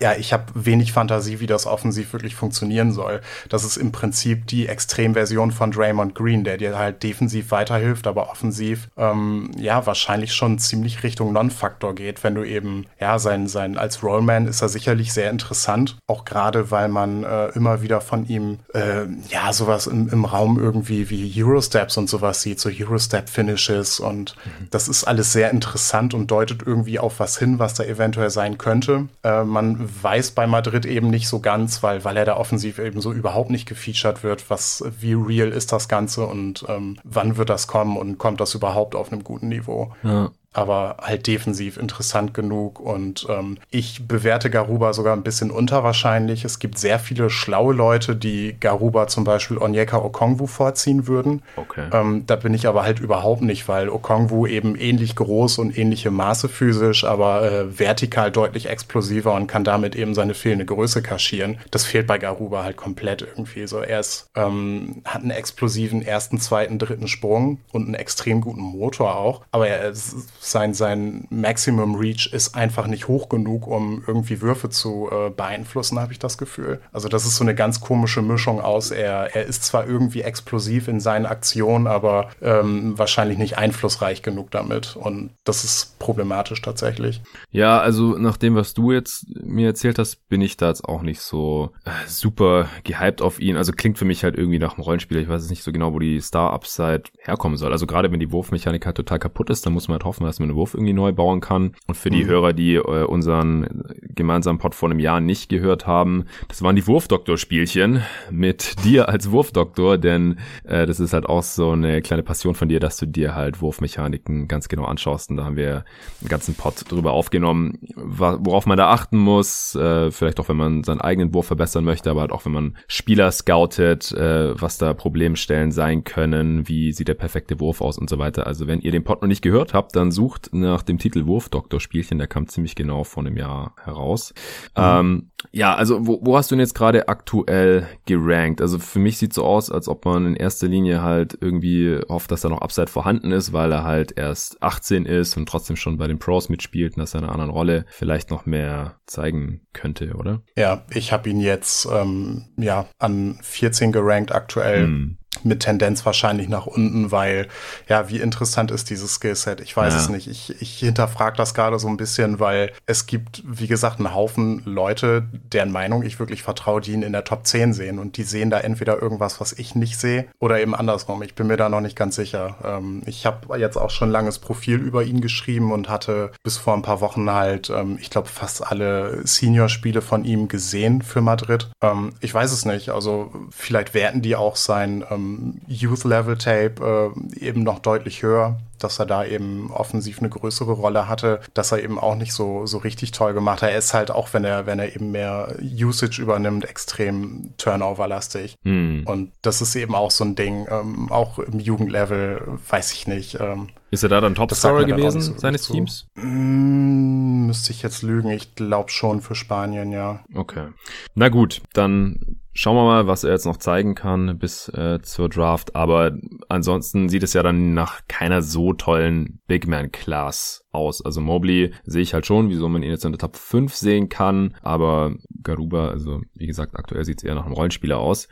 ja, ich habe wenig Fantasie, wie das offensiv wirklich funktionieren soll. Das ist im Prinzip die Extremversion von Draymond Green, der dir halt defensiv weiterhilft, aber offensiv ähm, ja wahrscheinlich schon ziemlich Richtung Non-Faktor geht, wenn du eben ja sein sein als Rollman ist er sicherlich sehr interessant, auch gerade weil man äh, immer wieder von ihm äh, ja sowas im, im Raum irgendwie wie Eurosteps und sowas sieht, so Eurostep Finishes und mhm. das ist alles sehr interessant und deutet irgendwie auf was hin, was da eventuell sein könnte. Äh, man weiß bei Madrid eben nicht so ganz, weil, weil er da offensiv eben so überhaupt nicht gefeatured wird. Was, wie real ist das Ganze und ähm, wann wird das kommen und kommt das überhaupt auf einem guten Niveau? Ja aber halt defensiv interessant genug. Und ähm, ich bewerte Garuba sogar ein bisschen unterwahrscheinlich. Es gibt sehr viele schlaue Leute, die Garuba zum Beispiel Onyeka Okongwu vorziehen würden. Okay. Ähm, da bin ich aber halt überhaupt nicht, weil Okongwu eben ähnlich groß und ähnliche Maße physisch, aber äh, vertikal deutlich explosiver und kann damit eben seine fehlende Größe kaschieren. Das fehlt bei Garuba halt komplett irgendwie. So, er ist, ähm, hat einen explosiven ersten, zweiten, dritten Sprung und einen extrem guten Motor auch, aber er ist sein, sein Maximum Reach ist einfach nicht hoch genug, um irgendwie Würfe zu äh, beeinflussen, habe ich das Gefühl. Also das ist so eine ganz komische Mischung aus, er, er ist zwar irgendwie explosiv in seinen Aktionen, aber ähm, wahrscheinlich nicht einflussreich genug damit. Und das ist problematisch tatsächlich. Ja, also nach dem, was du jetzt mir erzählt hast, bin ich da jetzt auch nicht so äh, super gehypt auf ihn. Also klingt für mich halt irgendwie nach einem Rollenspieler. Ich weiß jetzt nicht so genau, wo die Star-Upside herkommen soll. Also gerade wenn die Wurfmechanik halt total kaputt ist, dann muss man halt hoffen, dass man einen Wurf irgendwie neu bauen kann. Und für die mhm. Hörer, die äh, unseren gemeinsamen Pod vor einem Jahr nicht gehört haben, das waren die Wurfdoktor-Spielchen mit dir als Wurfdoktor, denn äh, das ist halt auch so eine kleine Passion von dir, dass du dir halt Wurfmechaniken ganz genau anschaust. Und da haben wir einen ganzen Pod drüber aufgenommen, worauf man da achten muss. Äh, vielleicht auch, wenn man seinen eigenen Wurf verbessern möchte, aber halt auch, wenn man Spieler scoutet, äh, was da Problemstellen sein können, wie sieht der perfekte Wurf aus und so weiter. Also wenn ihr den Pod noch nicht gehört habt, dann sucht nach dem Titel Wurfdoktor-Spielchen, der kam ziemlich genau vor einem Jahr heraus. Mhm. Ähm, ja, also wo, wo hast du denn jetzt gerade aktuell gerankt? Also für mich sieht so aus, als ob man in erster Linie halt irgendwie hofft, dass da noch Upside vorhanden ist, weil er halt erst 18 ist und trotzdem schon bei den Pros mitspielt und dass er in einer anderen Rolle vielleicht noch mehr zeigen könnte, oder? Ja, ich habe ihn jetzt ähm, ja an 14 gerankt aktuell. Hm mit Tendenz wahrscheinlich nach unten, weil ja, wie interessant ist dieses Skillset? Ich weiß ja. es nicht. Ich, ich hinterfrage das gerade so ein bisschen, weil es gibt, wie gesagt, einen Haufen Leute, deren Meinung ich wirklich vertraue, die ihn in der Top 10 sehen. Und die sehen da entweder irgendwas, was ich nicht sehe, oder eben andersrum. Ich bin mir da noch nicht ganz sicher. Ähm, ich habe jetzt auch schon ein langes Profil über ihn geschrieben und hatte bis vor ein paar Wochen halt, ähm, ich glaube, fast alle Senior-Spiele von ihm gesehen für Madrid. Ähm, ich weiß es nicht. Also vielleicht werten die auch sein ähm, Youth-Level-Tape äh, eben noch deutlich höher dass er da eben offensiv eine größere Rolle hatte, dass er eben auch nicht so, so richtig toll gemacht hat. Er ist halt auch, wenn er, wenn er eben mehr Usage übernimmt, extrem Turnover-lastig. Hm. Und das ist eben auch so ein Ding, ähm, auch im Jugendlevel, weiß ich nicht. Ähm, ist er da dann Topscorer gewesen so seines zu. Teams? Mm, müsste ich jetzt lügen. Ich glaube schon für Spanien, ja. Okay. Na gut, dann Schauen wir mal, was er jetzt noch zeigen kann bis äh, zur Draft. Aber ansonsten sieht es ja dann nach keiner so tollen Big Man Class aus. Also Mobley sehe ich halt schon, wieso man ihn jetzt in der Top 5 sehen kann. Aber Garuba, also wie gesagt, aktuell sieht es eher nach einem Rollenspieler aus.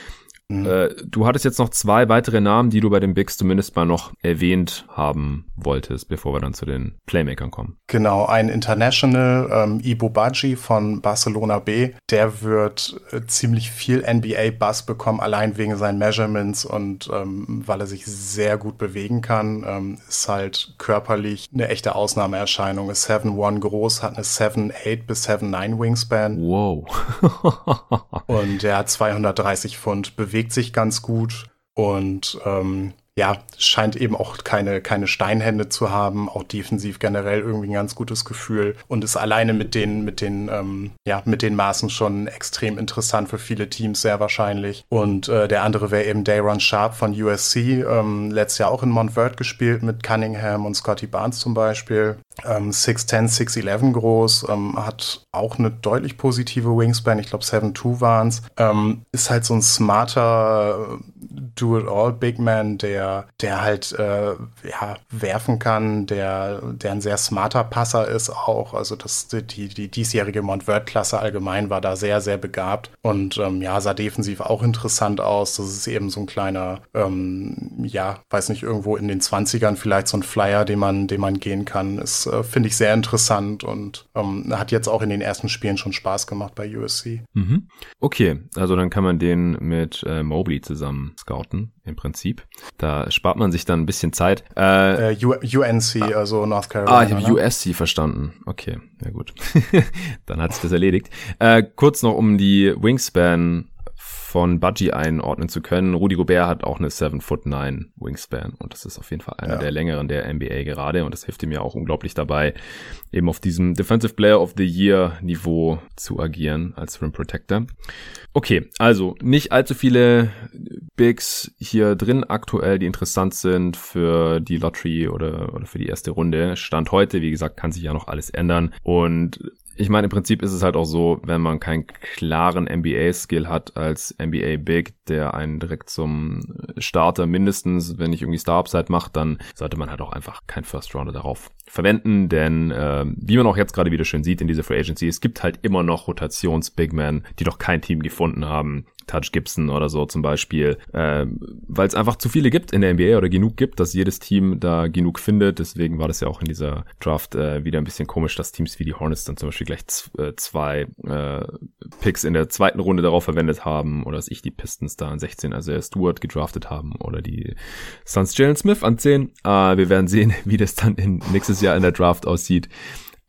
Mhm. Äh, du hattest jetzt noch zwei weitere Namen, die du bei den Bigs zumindest mal noch erwähnt haben wolltest, bevor wir dann zu den Playmakern kommen. Genau, ein International, ähm, Ibo Baji von Barcelona B, der wird äh, ziemlich viel NBA-Bass bekommen, allein wegen seinen Measurements und ähm, weil er sich sehr gut bewegen kann. Ähm, ist halt körperlich eine echte Ausnahmeerscheinung. Ist 7'1 groß, hat eine 7'8 bis 7'9 Wingspan. Wow. und er hat 230 Pfund Bewegung bewegt sich ganz gut. Und ähm, ja, scheint eben auch keine, keine Steinhände zu haben, auch defensiv generell irgendwie ein ganz gutes Gefühl und ist alleine mit den, mit den, ähm, ja, mit den Maßen schon extrem interessant für viele Teams, sehr wahrscheinlich. Und äh, der andere wäre eben Dayron Sharp von USC, ähm, letztes Jahr auch in Montverde gespielt mit Cunningham und Scotty Barnes zum Beispiel. Ähm, 6'10, 6'11 groß, ähm, hat auch eine deutlich positive Wingspan, ich glaube 7'2 waren es. Ähm, ist halt so ein smarter Do-it-all-Big Man, der, der halt äh, ja, werfen kann, der, der ein sehr smarter Passer ist auch. Also das, die, die diesjährige Montverde-Klasse allgemein war da sehr, sehr begabt und ähm, ja, sah defensiv auch interessant aus. Das ist eben so ein kleiner, ähm, ja, weiß nicht, irgendwo in den 20ern vielleicht so ein Flyer, den man, den man gehen kann. Ist, äh, finde ich, sehr interessant und ähm, hat jetzt auch in den ersten Spielen schon Spaß gemacht bei USC. Mhm. Okay, also dann kann man den mit äh, Mobley zusammen scouten, im Prinzip. Da spart man sich dann ein bisschen Zeit. Äh, äh, UNC, ah, also North Carolina. Ah, ich habe ne? USC verstanden. Okay, ja gut. dann hat sich das erledigt. Äh, kurz noch um die Wingspan von Budgie einordnen zu können. Rudy Gobert hat auch eine 7 foot 9 Wingspan und das ist auf jeden Fall einer ja. der längeren der NBA gerade und das hilft ihm ja auch unglaublich dabei, eben auf diesem Defensive Player of the Year Niveau zu agieren als Rim Protector. Okay, also nicht allzu viele Bigs hier drin aktuell, die interessant sind für die Lottery oder, oder für die erste Runde. Stand heute, wie gesagt, kann sich ja noch alles ändern und ich meine, im Prinzip ist es halt auch so, wenn man keinen klaren NBA-Skill hat als NBA Big, der einen direkt zum Starter mindestens, wenn nicht irgendwie Star-Upside macht, dann sollte man halt auch einfach kein First Rounder darauf verwenden, denn äh, wie man auch jetzt gerade wieder schön sieht in dieser Free Agency, es gibt halt immer noch Rotations-Big-Men, die doch kein Team gefunden haben, Touch Gibson oder so zum Beispiel, äh, weil es einfach zu viele gibt in der NBA oder genug gibt, dass jedes Team da genug findet. Deswegen war das ja auch in dieser Draft äh, wieder ein bisschen komisch, dass Teams wie die Hornets dann zum Beispiel gleich äh, zwei äh, Picks in der zweiten Runde darauf verwendet haben oder dass ich die Pistons da an 16, also er Stewart gedraftet haben oder die Suns Jalen Smith an 10. Äh, wir werden sehen, wie das dann in, nächstes Jahr in der Draft aussieht.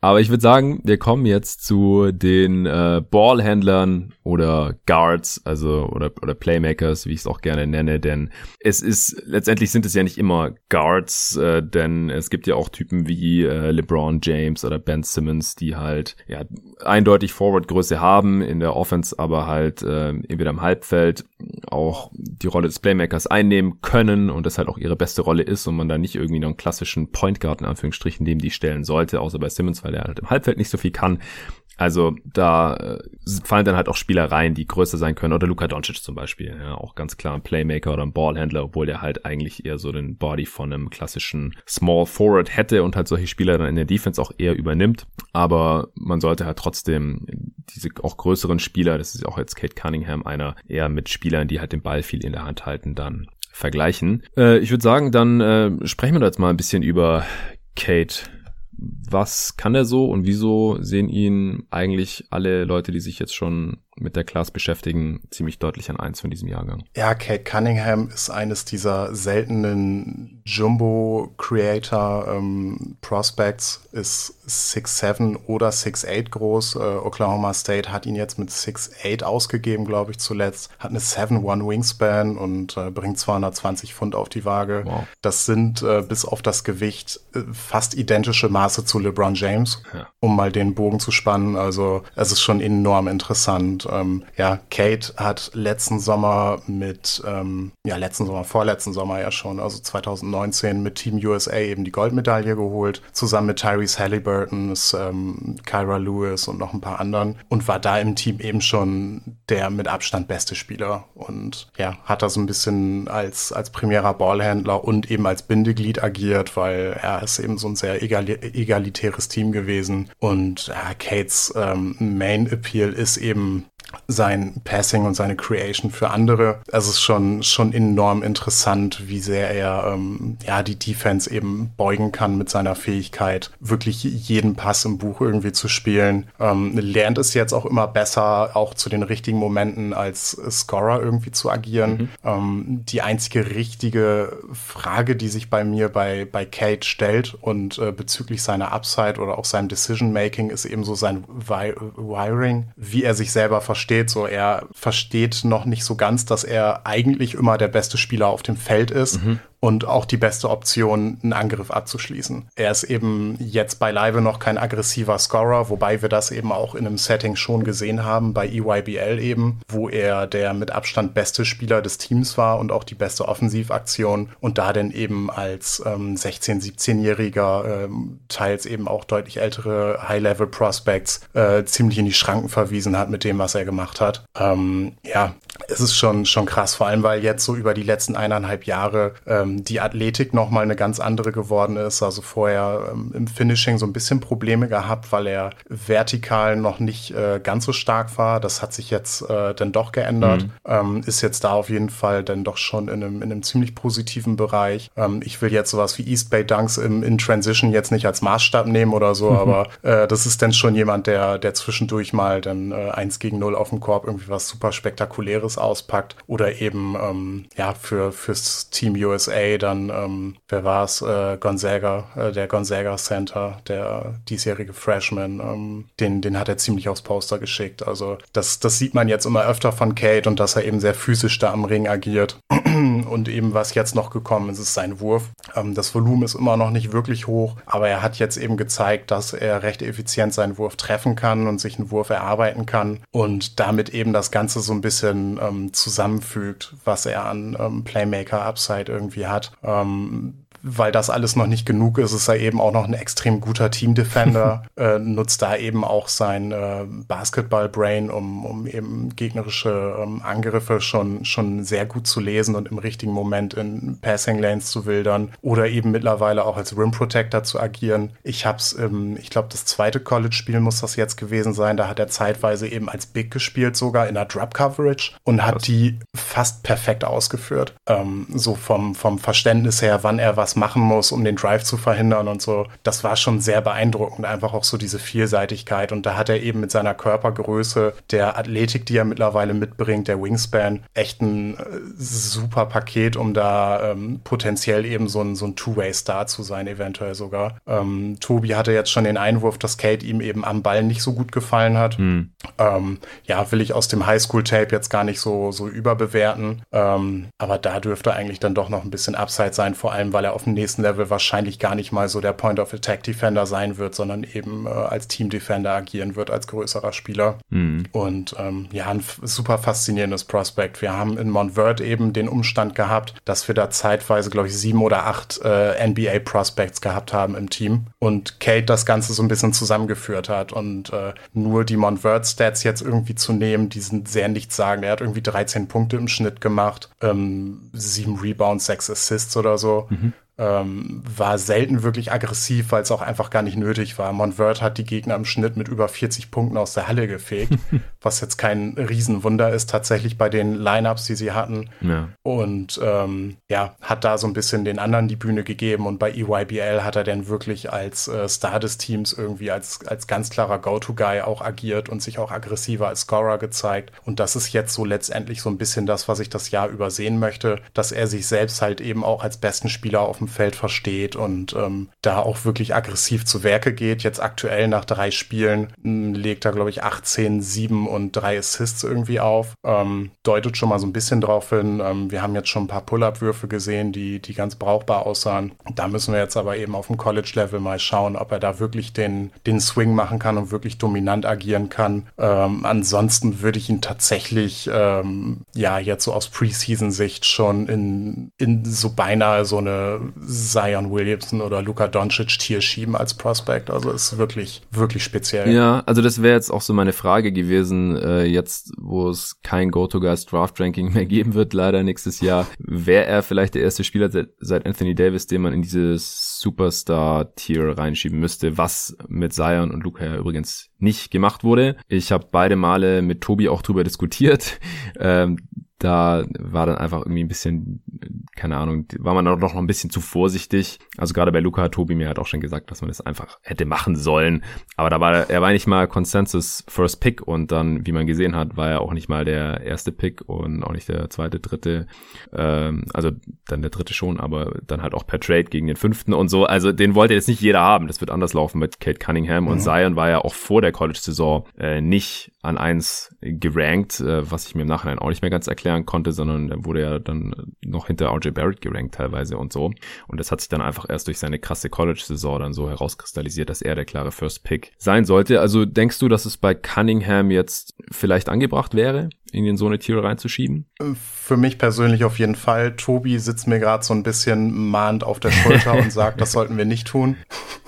Aber ich würde sagen, wir kommen jetzt zu den äh, Ballhändlern oder Guards, also oder, oder Playmakers, wie ich es auch gerne nenne, denn es ist letztendlich sind es ja nicht immer Guards, äh, denn es gibt ja auch Typen wie äh, LeBron James oder Ben Simmons, die halt ja eindeutig Forward-Größe haben in der Offense, aber halt äh, entweder im Halbfeld auch die Rolle des Playmakers einnehmen können und das halt auch ihre beste Rolle ist und man da nicht irgendwie noch einen klassischen Point Guard in Anführungsstrichen dem die stellen sollte, außer bei Simmons, weil er halt im Halbfeld nicht so viel kann. Also da äh, fallen dann halt auch Spieler rein, die größer sein können. Oder Luka Doncic zum Beispiel. Ja, auch ganz klar ein Playmaker oder ein Ballhändler, obwohl der halt eigentlich eher so den Body von einem klassischen Small Forward hätte und halt solche Spieler dann in der Defense auch eher übernimmt. Aber man sollte halt trotzdem diese auch größeren Spieler, das ist auch jetzt Kate Cunningham einer, eher mit Spielern, die halt den Ball viel in der Hand halten, dann vergleichen. Äh, ich würde sagen, dann äh, sprechen wir da jetzt mal ein bisschen über Kate was kann er so und wieso sehen ihn eigentlich alle Leute, die sich jetzt schon mit der Class beschäftigen, ziemlich deutlich an eins von diesem Jahrgang. Ja, Kate Cunningham ist eines dieser seltenen Jumbo-Creator ähm, Prospects, ist 6'7 oder 6'8 groß. Äh, Oklahoma State hat ihn jetzt mit 6'8 ausgegeben, glaube ich, zuletzt. Hat eine 7'1 Wingspan und äh, bringt 220 Pfund auf die Waage. Wow. Das sind äh, bis auf das Gewicht äh, fast identische Maße zu LeBron James, ja. um mal den Bogen zu spannen. Also es ist schon enorm interessant ähm, ja, Kate hat letzten Sommer mit, ähm, ja, letzten Sommer, vorletzten Sommer ja schon, also 2019 mit Team USA eben die Goldmedaille geholt, zusammen mit Tyrese Halliburton, ähm, Kyra Lewis und noch ein paar anderen und war da im Team eben schon der mit Abstand beste Spieler und ja, hat da so ein bisschen als, als primärer Ballhändler und eben als Bindeglied agiert, weil er ist eben so ein sehr egali egalitäres Team gewesen und ja, Kates ähm, Main Appeal ist eben sein Passing und seine Creation für andere. Es ist schon, schon enorm interessant, wie sehr er ähm, ja die Defense eben beugen kann mit seiner Fähigkeit, wirklich jeden Pass im Buch irgendwie zu spielen. Ähm, lernt es jetzt auch immer besser, auch zu den richtigen Momenten als Scorer irgendwie zu agieren. Mhm. Ähm, die einzige richtige Frage, die sich bei mir bei, bei Kate stellt und äh, bezüglich seiner Upside oder auch seinem Decision Making ist eben so sein Wiring, wie er sich selber versteht versteht. So, er versteht noch nicht so ganz, dass er eigentlich immer der beste Spieler auf dem Feld ist mhm und auch die beste Option, einen Angriff abzuschließen. Er ist eben jetzt beileibe noch kein aggressiver Scorer, wobei wir das eben auch in einem Setting schon gesehen haben, bei EYBL eben, wo er der mit Abstand beste Spieler des Teams war und auch die beste Offensivaktion und da denn eben als ähm, 16-, 17-Jähriger, ähm, teils eben auch deutlich ältere High-Level-Prospects äh, ziemlich in die Schranken verwiesen hat mit dem, was er gemacht hat. Ähm, ja, es ist schon, schon krass, vor allem weil jetzt so über die letzten eineinhalb Jahre ähm, die Athletik nochmal eine ganz andere geworden ist. Also vorher ähm, im Finishing so ein bisschen Probleme gehabt, weil er vertikal noch nicht äh, ganz so stark war. Das hat sich jetzt äh, dann doch geändert. Mhm. Ähm, ist jetzt da auf jeden Fall dann doch schon in einem, in einem ziemlich positiven Bereich. Ähm, ich will jetzt sowas wie East Bay Dunks im, in Transition jetzt nicht als Maßstab nehmen oder so, mhm. aber äh, das ist dann schon jemand, der, der zwischendurch mal dann äh, 1 gegen 0 auf dem Korb irgendwie was super Spektakuläres auspackt oder eben ähm, ja für fürs Team USA dann ähm, wer war es äh, Gonzaga äh, der Gonzaga Center der diesjährige Freshman ähm, den den hat er ziemlich aufs Poster geschickt. Also das das sieht man jetzt immer öfter von Kate und dass er eben sehr physisch da am Ring agiert. Und eben was jetzt noch gekommen ist ist sein Wurf. Ähm, das Volumen ist immer noch nicht wirklich hoch aber er hat jetzt eben gezeigt dass er recht effizient seinen Wurf treffen kann und sich einen Wurf erarbeiten kann und damit eben das Ganze so ein bisschen ähm, zusammenfügt, was er an ähm, Playmaker-Upside irgendwie hat. Ähm, weil das alles noch nicht genug ist, ist er eben auch noch ein extrem guter Team-Defender, äh, nutzt da eben auch sein äh, Basketball-Brain, um, um eben gegnerische ähm, Angriffe schon, schon sehr gut zu lesen und im richtigen Moment in Passing-Lanes zu wildern oder eben mittlerweile auch als Rim-Protector zu agieren. Ich hab's, ähm, ich glaube, das zweite College-Spiel muss das jetzt gewesen sein, da hat er zeitweise eben als Big gespielt, sogar in der Drop-Coverage und hat die fast perfekt ausgeführt. Ähm, so vom, vom Verständnis her, wann er was was machen muss, um den Drive zu verhindern und so. Das war schon sehr beeindruckend, einfach auch so diese Vielseitigkeit. Und da hat er eben mit seiner Körpergröße, der Athletik, die er mittlerweile mitbringt, der Wingspan, echt ein äh, super Paket, um da ähm, potenziell eben so ein, so ein Two-Way-Star zu sein, eventuell sogar. Ähm, Tobi hatte jetzt schon den Einwurf, dass Kate ihm eben am Ball nicht so gut gefallen hat. Mhm. Ähm, ja, will ich aus dem Highschool-Tape jetzt gar nicht so, so überbewerten. Ähm, aber da dürfte eigentlich dann doch noch ein bisschen Upside sein, vor allem weil er auf dem nächsten Level wahrscheinlich gar nicht mal so der Point-of-Attack-Defender sein wird, sondern eben äh, als Team-Defender agieren wird, als größerer Spieler. Mhm. Und ähm, ja, ein super faszinierendes Prospekt. Wir haben in Montverde eben den Umstand gehabt, dass wir da zeitweise, glaube ich, sieben oder acht äh, NBA-Prospects gehabt haben im Team und Kate das Ganze so ein bisschen zusammengeführt hat und äh, nur die Montverde-Stats jetzt irgendwie zu nehmen, die sind sehr nichts sagen. Er hat irgendwie 13 Punkte im Schnitt gemacht, ähm, sieben Rebounds, sechs Assists oder so. Mhm. Ähm, war selten wirklich aggressiv, weil es auch einfach gar nicht nötig war. Monvert hat die Gegner im Schnitt mit über 40 Punkten aus der Halle gefegt, was jetzt kein Riesenwunder ist tatsächlich bei den Lineups, die sie hatten. Ja. Und ähm, ja, hat da so ein bisschen den anderen die Bühne gegeben und bei EYBL hat er dann wirklich als äh, Star des Teams irgendwie als, als ganz klarer Go-To-Guy auch agiert und sich auch aggressiver als Scorer gezeigt. Und das ist jetzt so letztendlich so ein bisschen das, was ich das Jahr übersehen möchte, dass er sich selbst halt eben auch als besten Spieler auf dem Feld versteht und ähm, da auch wirklich aggressiv zu Werke geht. Jetzt aktuell nach drei Spielen hm, legt er, glaube ich, 18, 7 und drei Assists irgendwie auf. Ähm, deutet schon mal so ein bisschen drauf hin. Ähm, wir haben jetzt schon ein paar Pull-Up-Würfe gesehen, die, die ganz brauchbar aussahen. Da müssen wir jetzt aber eben auf dem College-Level mal schauen, ob er da wirklich den, den Swing machen kann und wirklich dominant agieren kann. Ähm, ansonsten würde ich ihn tatsächlich, ähm, ja, jetzt so aus Preseason-Sicht schon in, in so beinahe so eine Zion Williamson oder Luka Doncic-Tier schieben als Prospect. Also ist wirklich, wirklich speziell. Ja, also das wäre jetzt auch so meine Frage gewesen, äh, jetzt, wo es kein Go-To-Guys Draft-Ranking mehr geben wird, leider nächstes Jahr, wäre er vielleicht der erste Spieler seit, seit Anthony Davis, den man in dieses Superstar-Tier reinschieben müsste, was mit Zion und Luca ja übrigens nicht gemacht wurde. Ich habe beide Male mit Tobi auch drüber diskutiert. Ähm, da war dann einfach irgendwie ein bisschen, keine Ahnung, war man doch noch ein bisschen zu vorsichtig. Also gerade bei Luca hat Tobi mir halt auch schon gesagt, dass man das einfach hätte machen sollen. Aber da war er war nicht mal Consensus First Pick und dann, wie man gesehen hat, war er auch nicht mal der erste Pick und auch nicht der zweite, dritte. Ähm, also dann der dritte schon, aber dann halt auch per Trade gegen den fünften und so. Also den wollte jetzt nicht jeder haben. Das wird anders laufen mit Kate Cunningham mhm. und Zion war ja auch vor der College-Saison äh, nicht an eins gerankt, äh, was ich mir im Nachhinein auch nicht mehr ganz erklären konnte, sondern er wurde ja dann noch hinter RJ Barrett gerankt teilweise und so. Und das hat sich dann einfach erst durch seine krasse College-Saison dann so herauskristallisiert, dass er der klare First Pick sein sollte. Also denkst du, dass es bei Cunningham jetzt vielleicht angebracht wäre, in so eine Tiere reinzuschieben? Für mich persönlich auf jeden Fall. Tobi sitzt mir gerade so ein bisschen mahnt auf der Schulter und sagt, das sollten wir nicht tun.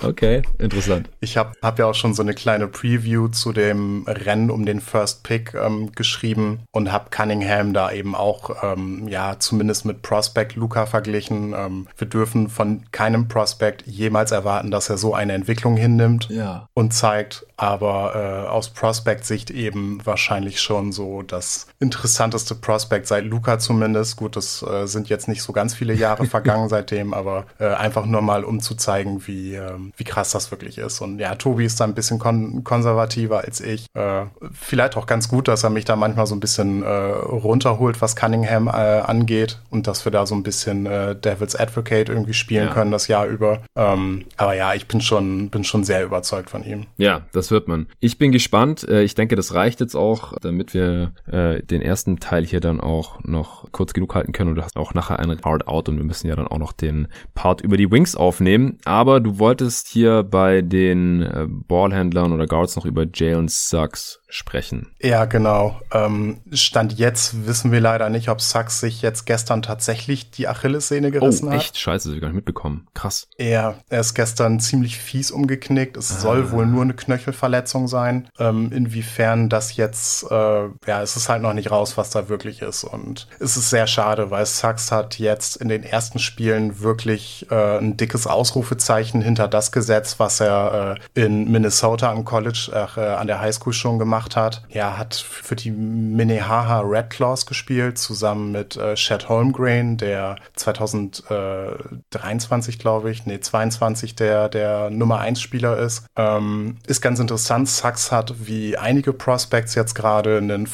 Okay, interessant. Ich habe hab ja auch schon so eine kleine Preview zu dem Rennen um den First Pick ähm, geschrieben und habe Cunningham da eben auch, ähm, ja, zumindest mit Prospect Luca verglichen. Ähm, wir dürfen von keinem Prospect jemals erwarten, dass er so eine Entwicklung hinnimmt ja. und zeigt, aber äh, aus Prospect-Sicht eben wahrscheinlich schon so das interessanteste Prospect seit Luca zumindest. Gut, das äh, sind jetzt nicht so ganz viele Jahre vergangen seitdem, aber äh, einfach nur mal, um zu zeigen, wie, äh, wie krass das wirklich ist. Und ja, Tobi ist da ein bisschen kon konservativer als ich. Äh, vielleicht auch ganz gut, dass er mich da manchmal so ein bisschen äh, runterholt, was Cunningham äh, angeht und dass wir da so ein bisschen Devil's Advocate irgendwie spielen ja. können das Jahr über. Ähm, aber ja, ich bin schon, bin schon sehr überzeugt von ihm. Ja, das wird man. Ich bin gespannt. Ich denke, das reicht jetzt auch, damit wir äh, den ersten Teil hier dann auch noch kurz genug halten können. Und du hast auch nachher einen Hard Out und wir müssen ja dann auch noch den Part über die Wings aufnehmen. Aber du wolltest hier bei den äh, Ballhändlern oder Guards noch über Jalen Sucks sprechen. Ja, genau. Ähm, Stand jetzt wissen wir leider nicht, ob Sachs sich jetzt gestern tatsächlich die Achillessehne gerissen oh, hat. echt? Scheiße, das hab ich gar nicht mitbekommen. Krass. Ja, er ist gestern ziemlich fies umgeknickt. Es ah. soll wohl nur eine Knöchelverletzung sein. Ähm, inwiefern das jetzt, äh, ja, es ist halt noch nicht raus, was da wirklich ist. Und es ist sehr schade, weil Sachs hat jetzt in den ersten Spielen wirklich äh, ein dickes Ausrufezeichen hinter das gesetzt, was er äh, in Minnesota am College, äh, an der Highschool schon gemacht hat. Er hat für die Minnehaha Red Claws gespielt, zusammen mit äh, Chad Holmgren, der 2023, glaube ich, nee, 22 der, der Nummer 1 Spieler ist. Ähm, ist ganz interessant. Sachs hat wie einige Prospects jetzt gerade einen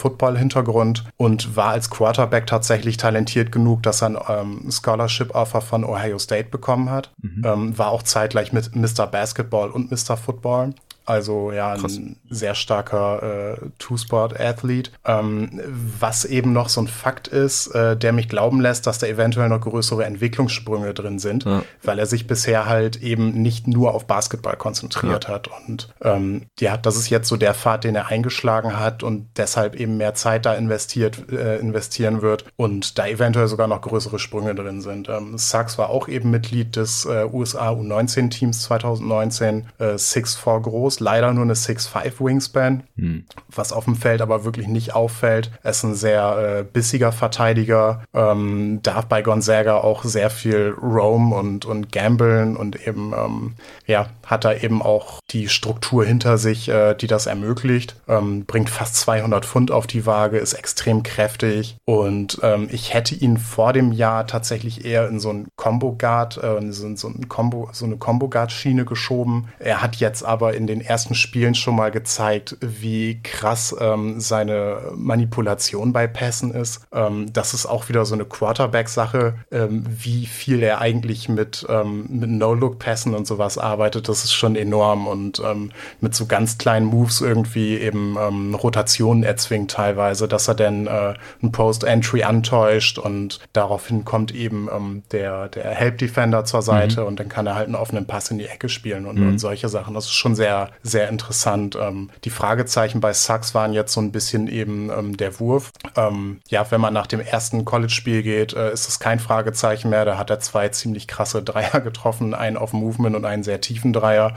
Football-Hintergrund und war als Quarterback tatsächlich talentiert genug, dass er ein ähm, Scholarship-Offer von Ohio State bekommen hat. Mhm. Ähm, war auch zeitgleich mit Mr. Basketball und Mr. Football. Also ja, ein sehr starker äh, Two-Sport-Athlet. Ähm, was eben noch so ein Fakt ist, äh, der mich glauben lässt, dass da eventuell noch größere Entwicklungssprünge drin sind, ja. weil er sich bisher halt eben nicht nur auf Basketball konzentriert ja. hat. Und ähm, ja, das ist jetzt so der Pfad, den er eingeschlagen hat und deshalb eben mehr Zeit da investiert, äh, investieren wird und da eventuell sogar noch größere Sprünge drin sind. Ähm, Sachs war auch eben Mitglied des äh, USA U19-Teams 2019, äh, 6-4 groß leider nur eine 6'5 11 Wingspan, hm. was auf dem Feld aber wirklich nicht auffällt. Er ist ein sehr äh, bissiger Verteidiger, ähm, darf bei Gonzaga auch sehr viel roam und, und gamblen und eben, ähm, ja, hat da eben auch die Struktur hinter sich, äh, die das ermöglicht. Ähm, bringt fast 200 Pfund auf die Waage, ist extrem kräftig und ähm, ich hätte ihn vor dem Jahr tatsächlich eher in so ein Combo Guard, äh, so, so, ein Combo, so eine Combo Guard Schiene geschoben. Er hat jetzt aber in den ersten Spielen schon mal gezeigt, wie krass ähm, seine Manipulation bei Pässen ist. Ähm, das ist auch wieder so eine Quarterback-Sache, ähm, wie viel er eigentlich mit, ähm, mit No-Look-Pässen und sowas arbeitet. Das ist schon enorm und ähm, mit so ganz kleinen Moves irgendwie eben ähm, Rotationen erzwingt teilweise, dass er dann äh, ein Post-Entry antäuscht und daraufhin kommt eben der, der Help-Defender zur Seite mhm. und dann kann er halt einen offenen Pass in die Ecke spielen und, mhm. und solche Sachen. Das ist schon sehr, sehr interessant. Ähm, die Fragezeichen bei Sachs waren jetzt so ein bisschen eben ähm, der Wurf. Ähm, ja, wenn man nach dem ersten College-Spiel geht, äh, ist es kein Fragezeichen mehr. Da hat er zwei ziemlich krasse Dreier getroffen, einen auf Movement und einen sehr tiefen Dreier.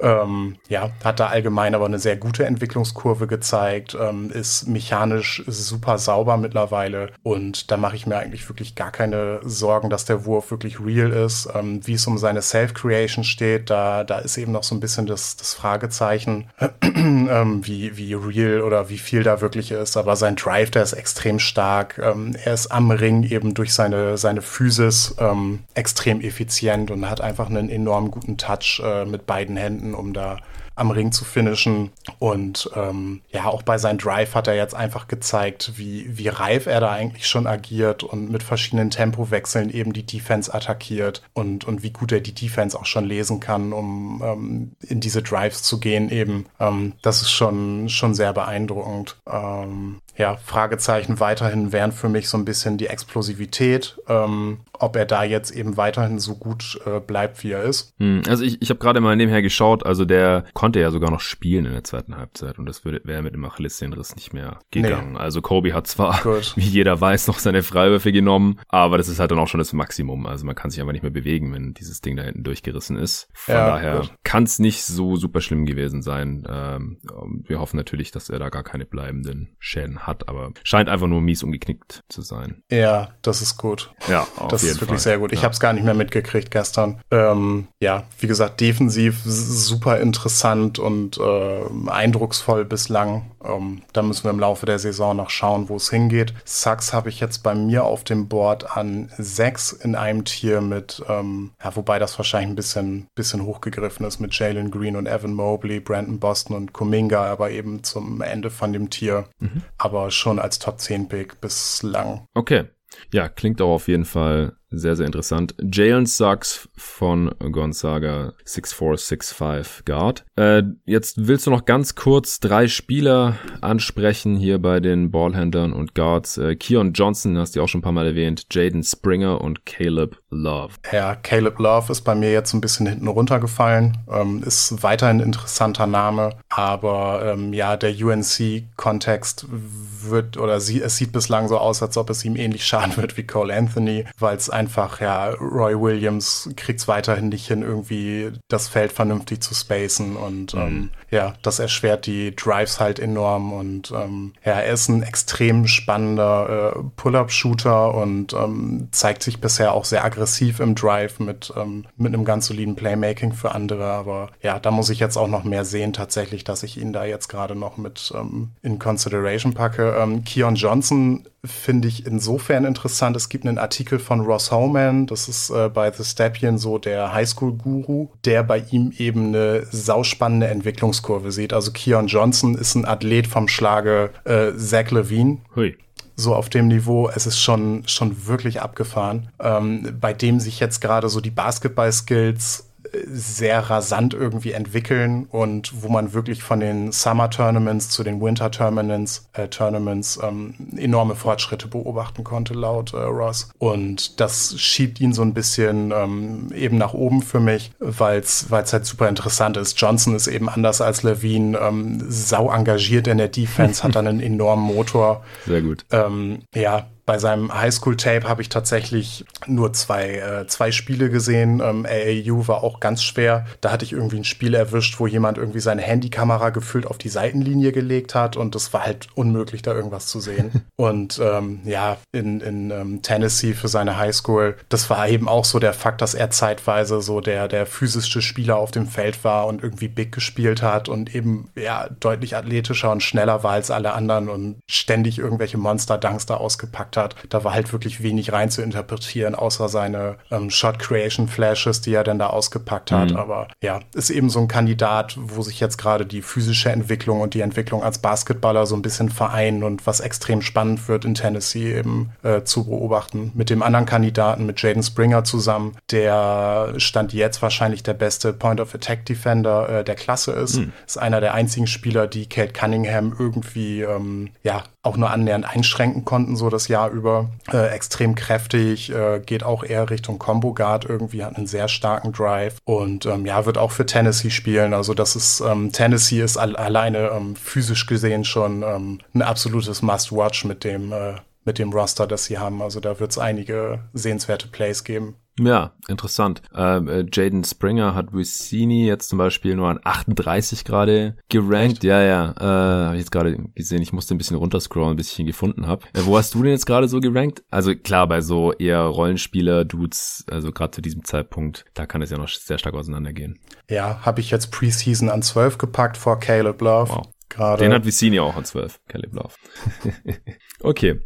Ähm, ja, hat da allgemein aber eine sehr gute Entwicklungskurve gezeigt, ähm, ist mechanisch super sauber mittlerweile und da mache ich mir eigentlich wirklich gar keine Sorgen, dass der Wurf wirklich real ist. Ähm, wie es um seine Self-Creation steht, da, da ist eben noch so ein bisschen das, das Fragezeichen, ähm, wie, wie real oder wie viel da wirklich ist. Aber sein Drive, der ist extrem stark. Ähm, er ist am Ring eben durch seine, seine Physis ähm, extrem effizient und hat einfach einen enorm guten Touch äh, mit beiden Händen, um da am Ring zu finishen. Und ähm, ja, auch bei seinem Drive hat er jetzt einfach gezeigt, wie, wie reif er da eigentlich schon agiert und mit verschiedenen Tempowechseln eben die Defense attackiert und, und wie gut er die Defense auch schon lesen kann, um ähm, in diese Drives zu gehen eben. Ähm, das ist schon, schon sehr beeindruckend. Ähm, ja, Fragezeichen weiterhin wären für mich so ein bisschen die Explosivität, ähm, ob er da jetzt eben weiterhin so gut äh, bleibt, wie er ist. Hm, also ich, ich habe gerade mal nebenher geschaut, also der konnte ja sogar noch spielen in der zweiten Halbzeit und das wäre mit dem Achillessehnenriss nicht mehr gegangen. Nee. Also Kobe hat zwar, Good. wie jeder weiß, noch seine Freiwürfe genommen, aber das ist halt dann auch schon das Maximum. Also man kann sich einfach nicht mehr bewegen, wenn dieses Ding da hinten durchgerissen ist. Von ja, daher kann es nicht so super schlimm gewesen sein. Ähm, wir hoffen natürlich, dass er da gar keine bleibenden Schäden hat, aber scheint einfach nur mies umgeknickt zu sein. Ja, das ist gut. Ja, auf das jeden ist wirklich Fall. sehr gut. Ich ja. habe es gar nicht mehr mitgekriegt gestern. Ähm, ja, wie gesagt, defensiv super interessant und äh, eindrucksvoll bislang. Ähm, da müssen wir im Laufe der Saison noch schauen, wo es hingeht. Sachs habe ich jetzt bei mir auf dem Board an sechs in einem Tier mit, ähm, ja, wobei das wahrscheinlich ein bisschen, bisschen hochgegriffen ist mit Jalen Green und Evan Mobley, Brandon Boston und Kuminga, aber eben zum Ende von dem Tier. Mhm. Aber schon als Top 10 Pick bislang. Okay. Ja, klingt auch auf jeden Fall sehr, sehr interessant. Jalen Sachs von Gonzaga 6465 Guard. Äh, jetzt willst du noch ganz kurz drei Spieler ansprechen hier bei den Ballhändlern und Guards. Äh, Keon Johnson hast du auch schon ein paar Mal erwähnt, Jaden Springer und Caleb Love. Ja, Caleb Love ist bei mir jetzt ein bisschen hinten runtergefallen. Ähm, ist weiterhin ein interessanter Name, aber ähm, ja, der UNC-Kontext wird oder sie, es sieht bislang so aus, als ob es ihm ähnlich schaden wird wie Cole Anthony, weil es einfach, ja, Roy Williams kriegt es weiterhin nicht hin, irgendwie das Feld vernünftig zu spacen und mhm. ähm, ja, das erschwert die Drives halt enorm und ähm, ja, er ist ein extrem spannender äh, Pull-Up-Shooter und ähm, zeigt sich bisher auch sehr aggressiv im Drive mit, ähm, mit einem ganz soliden Playmaking für andere, aber ja, da muss ich jetzt auch noch mehr sehen tatsächlich, dass ich ihn da jetzt gerade noch mit ähm, in Consideration packe. Ähm, Keon Johnson finde ich insofern interessant. Es gibt einen Artikel von Ross Homan, das ist äh, bei The Stepien so der Highschool-Guru, der bei ihm eben eine sauspannende Entwicklungskurve sieht. Also Keon Johnson ist ein Athlet vom Schlage äh, Zach Levine. Hui so auf dem Niveau, es ist schon, schon wirklich abgefahren, ähm, bei dem sich jetzt gerade so die Basketball-Skills sehr rasant irgendwie entwickeln und wo man wirklich von den Summer Tournaments zu den Winter Tournaments, äh, Tournaments ähm, enorme Fortschritte beobachten konnte, laut äh, Ross. Und das schiebt ihn so ein bisschen ähm, eben nach oben für mich, weil es halt super interessant ist. Johnson ist eben anders als Levine, ähm, sau engagiert in der Defense, hat dann einen enormen Motor. Sehr gut. Ähm, ja, bei seinem Highschool-Tape habe ich tatsächlich nur zwei, äh, zwei Spiele gesehen. Ähm, AAU war auch ganz schwer. Da hatte ich irgendwie ein Spiel erwischt, wo jemand irgendwie seine Handykamera gefüllt auf die Seitenlinie gelegt hat und es war halt unmöglich, da irgendwas zu sehen. und ähm, ja, in, in ähm, Tennessee für seine Highschool, das war eben auch so der Fakt, dass er zeitweise so der, der physischste Spieler auf dem Feld war und irgendwie big gespielt hat und eben ja deutlich athletischer und schneller war als alle anderen und ständig irgendwelche Monster-Dunks da ausgepackt hat. Da war halt wirklich wenig rein zu interpretieren, außer seine ähm, Shot-Creation-Flashes, die er dann da ausgepackt hat. Mhm. Aber ja, ist eben so ein Kandidat, wo sich jetzt gerade die physische Entwicklung und die Entwicklung als Basketballer so ein bisschen vereinen und was extrem spannend wird in Tennessee eben äh, zu beobachten. Mit dem anderen Kandidaten, mit Jaden Springer zusammen, der stand jetzt wahrscheinlich der beste Point-of-Attack-Defender äh, der Klasse ist. Mhm. Ist einer der einzigen Spieler, die Kate Cunningham irgendwie ähm, ja auch nur annähernd einschränken konnten, so das Jahr über. Äh, extrem kräftig, äh, geht auch eher Richtung Combo Guard irgendwie, hat einen sehr starken Drive und ähm, ja, wird auch für Tennessee spielen. Also das ist, ähm, Tennessee ist al alleine ähm, physisch gesehen schon ähm, ein absolutes Must-Watch mit dem, äh, mit dem Roster, das sie haben. Also da wird es einige sehenswerte Plays geben. Ja, interessant. Ähm, äh, Jaden Springer hat Vicini jetzt zum Beispiel nur an 38 gerade gerankt. Echt? Ja, ja. Äh, habe ich jetzt gerade gesehen. Ich musste ein bisschen runterscrollen, bis ich ihn gefunden habe. Äh, wo hast du den jetzt gerade so gerankt? Also klar, bei so eher Rollenspieler-Dudes, also gerade zu diesem Zeitpunkt, da kann es ja noch sehr stark auseinandergehen. Ja, habe ich jetzt Preseason an 12 gepackt vor Caleb Love. Wow. Gerade. Den hat Vicini auch an 12, Caleb Love. okay.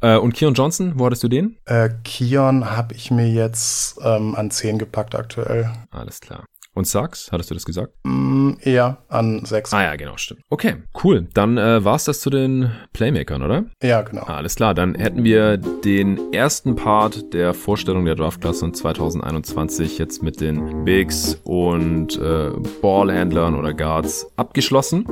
Äh, und Keon Johnson, wo hattest du den? Äh, Keon habe ich mir jetzt ähm, an 10 gepackt aktuell. Alles klar. Und Sachs, hattest du das gesagt? Mm, eher an 6. Ah ja, genau, stimmt. Okay, cool. Dann äh, war es das zu den Playmakern, oder? Ja, genau. Ah, alles klar, dann hätten wir den ersten Part der Vorstellung der Draftklasse 2021 jetzt mit den Bigs und äh, Ballhändlern oder Guards abgeschlossen.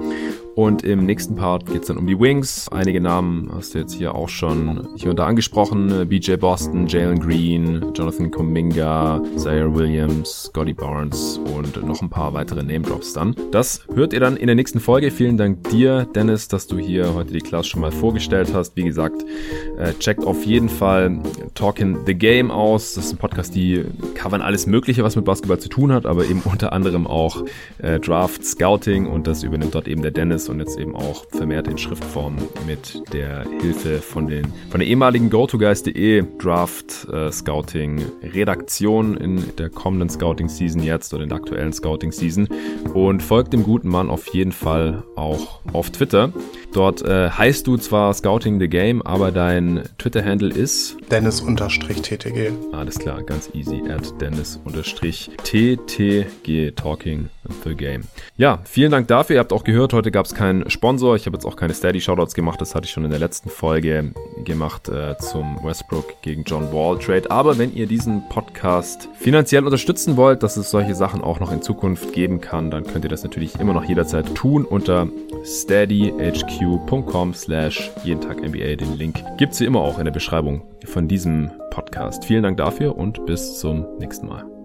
Und im nächsten Part geht es dann um die Wings. Einige Namen hast du jetzt hier auch schon hier und da angesprochen. BJ Boston, Jalen Green, Jonathan Kuminga, Zaire Williams, Scotty Barnes und noch ein paar weitere Name-Drops dann. Das hört ihr dann in der nächsten Folge. Vielen Dank dir, Dennis, dass du hier heute die Class schon mal vorgestellt hast. Wie gesagt, äh, checkt auf jeden Fall Talking the Game aus. Das ist ein Podcast, die covern alles Mögliche, was mit Basketball zu tun hat, aber eben unter anderem auch äh, Draft, Scouting und das übernimmt dort eben der Dennis und jetzt eben auch vermehrt in Schriftform mit der Hilfe von, den, von der ehemaligen GoToGuys.de Draft äh, Scouting Redaktion in der kommenden Scouting Season jetzt oder in der aktuellen Scouting Season und folgt dem guten Mann auf jeden Fall auch auf Twitter. Dort äh, heißt du zwar Scouting the Game, aber dein Twitter-Handle ist Dennis-TTG. Alles klar, ganz easy. At Dennis-TTG Talking the Game. Ja, vielen Dank dafür. Ihr habt auch gehört, heute gab es keinen Sponsor. Ich habe jetzt auch keine Steady-Shoutouts gemacht. Das hatte ich schon in der letzten Folge gemacht äh, zum Westbrook gegen John Wall Trade. Aber wenn ihr diesen Podcast finanziell unterstützen wollt, dass es solche Sachen auch noch in Zukunft geben kann, dann könnt ihr das natürlich immer noch jederzeit tun unter steadyhq youtube.com slash jeden Tag NBA. Den Link gibt es wie immer auch in der Beschreibung von diesem Podcast. Vielen Dank dafür und bis zum nächsten Mal.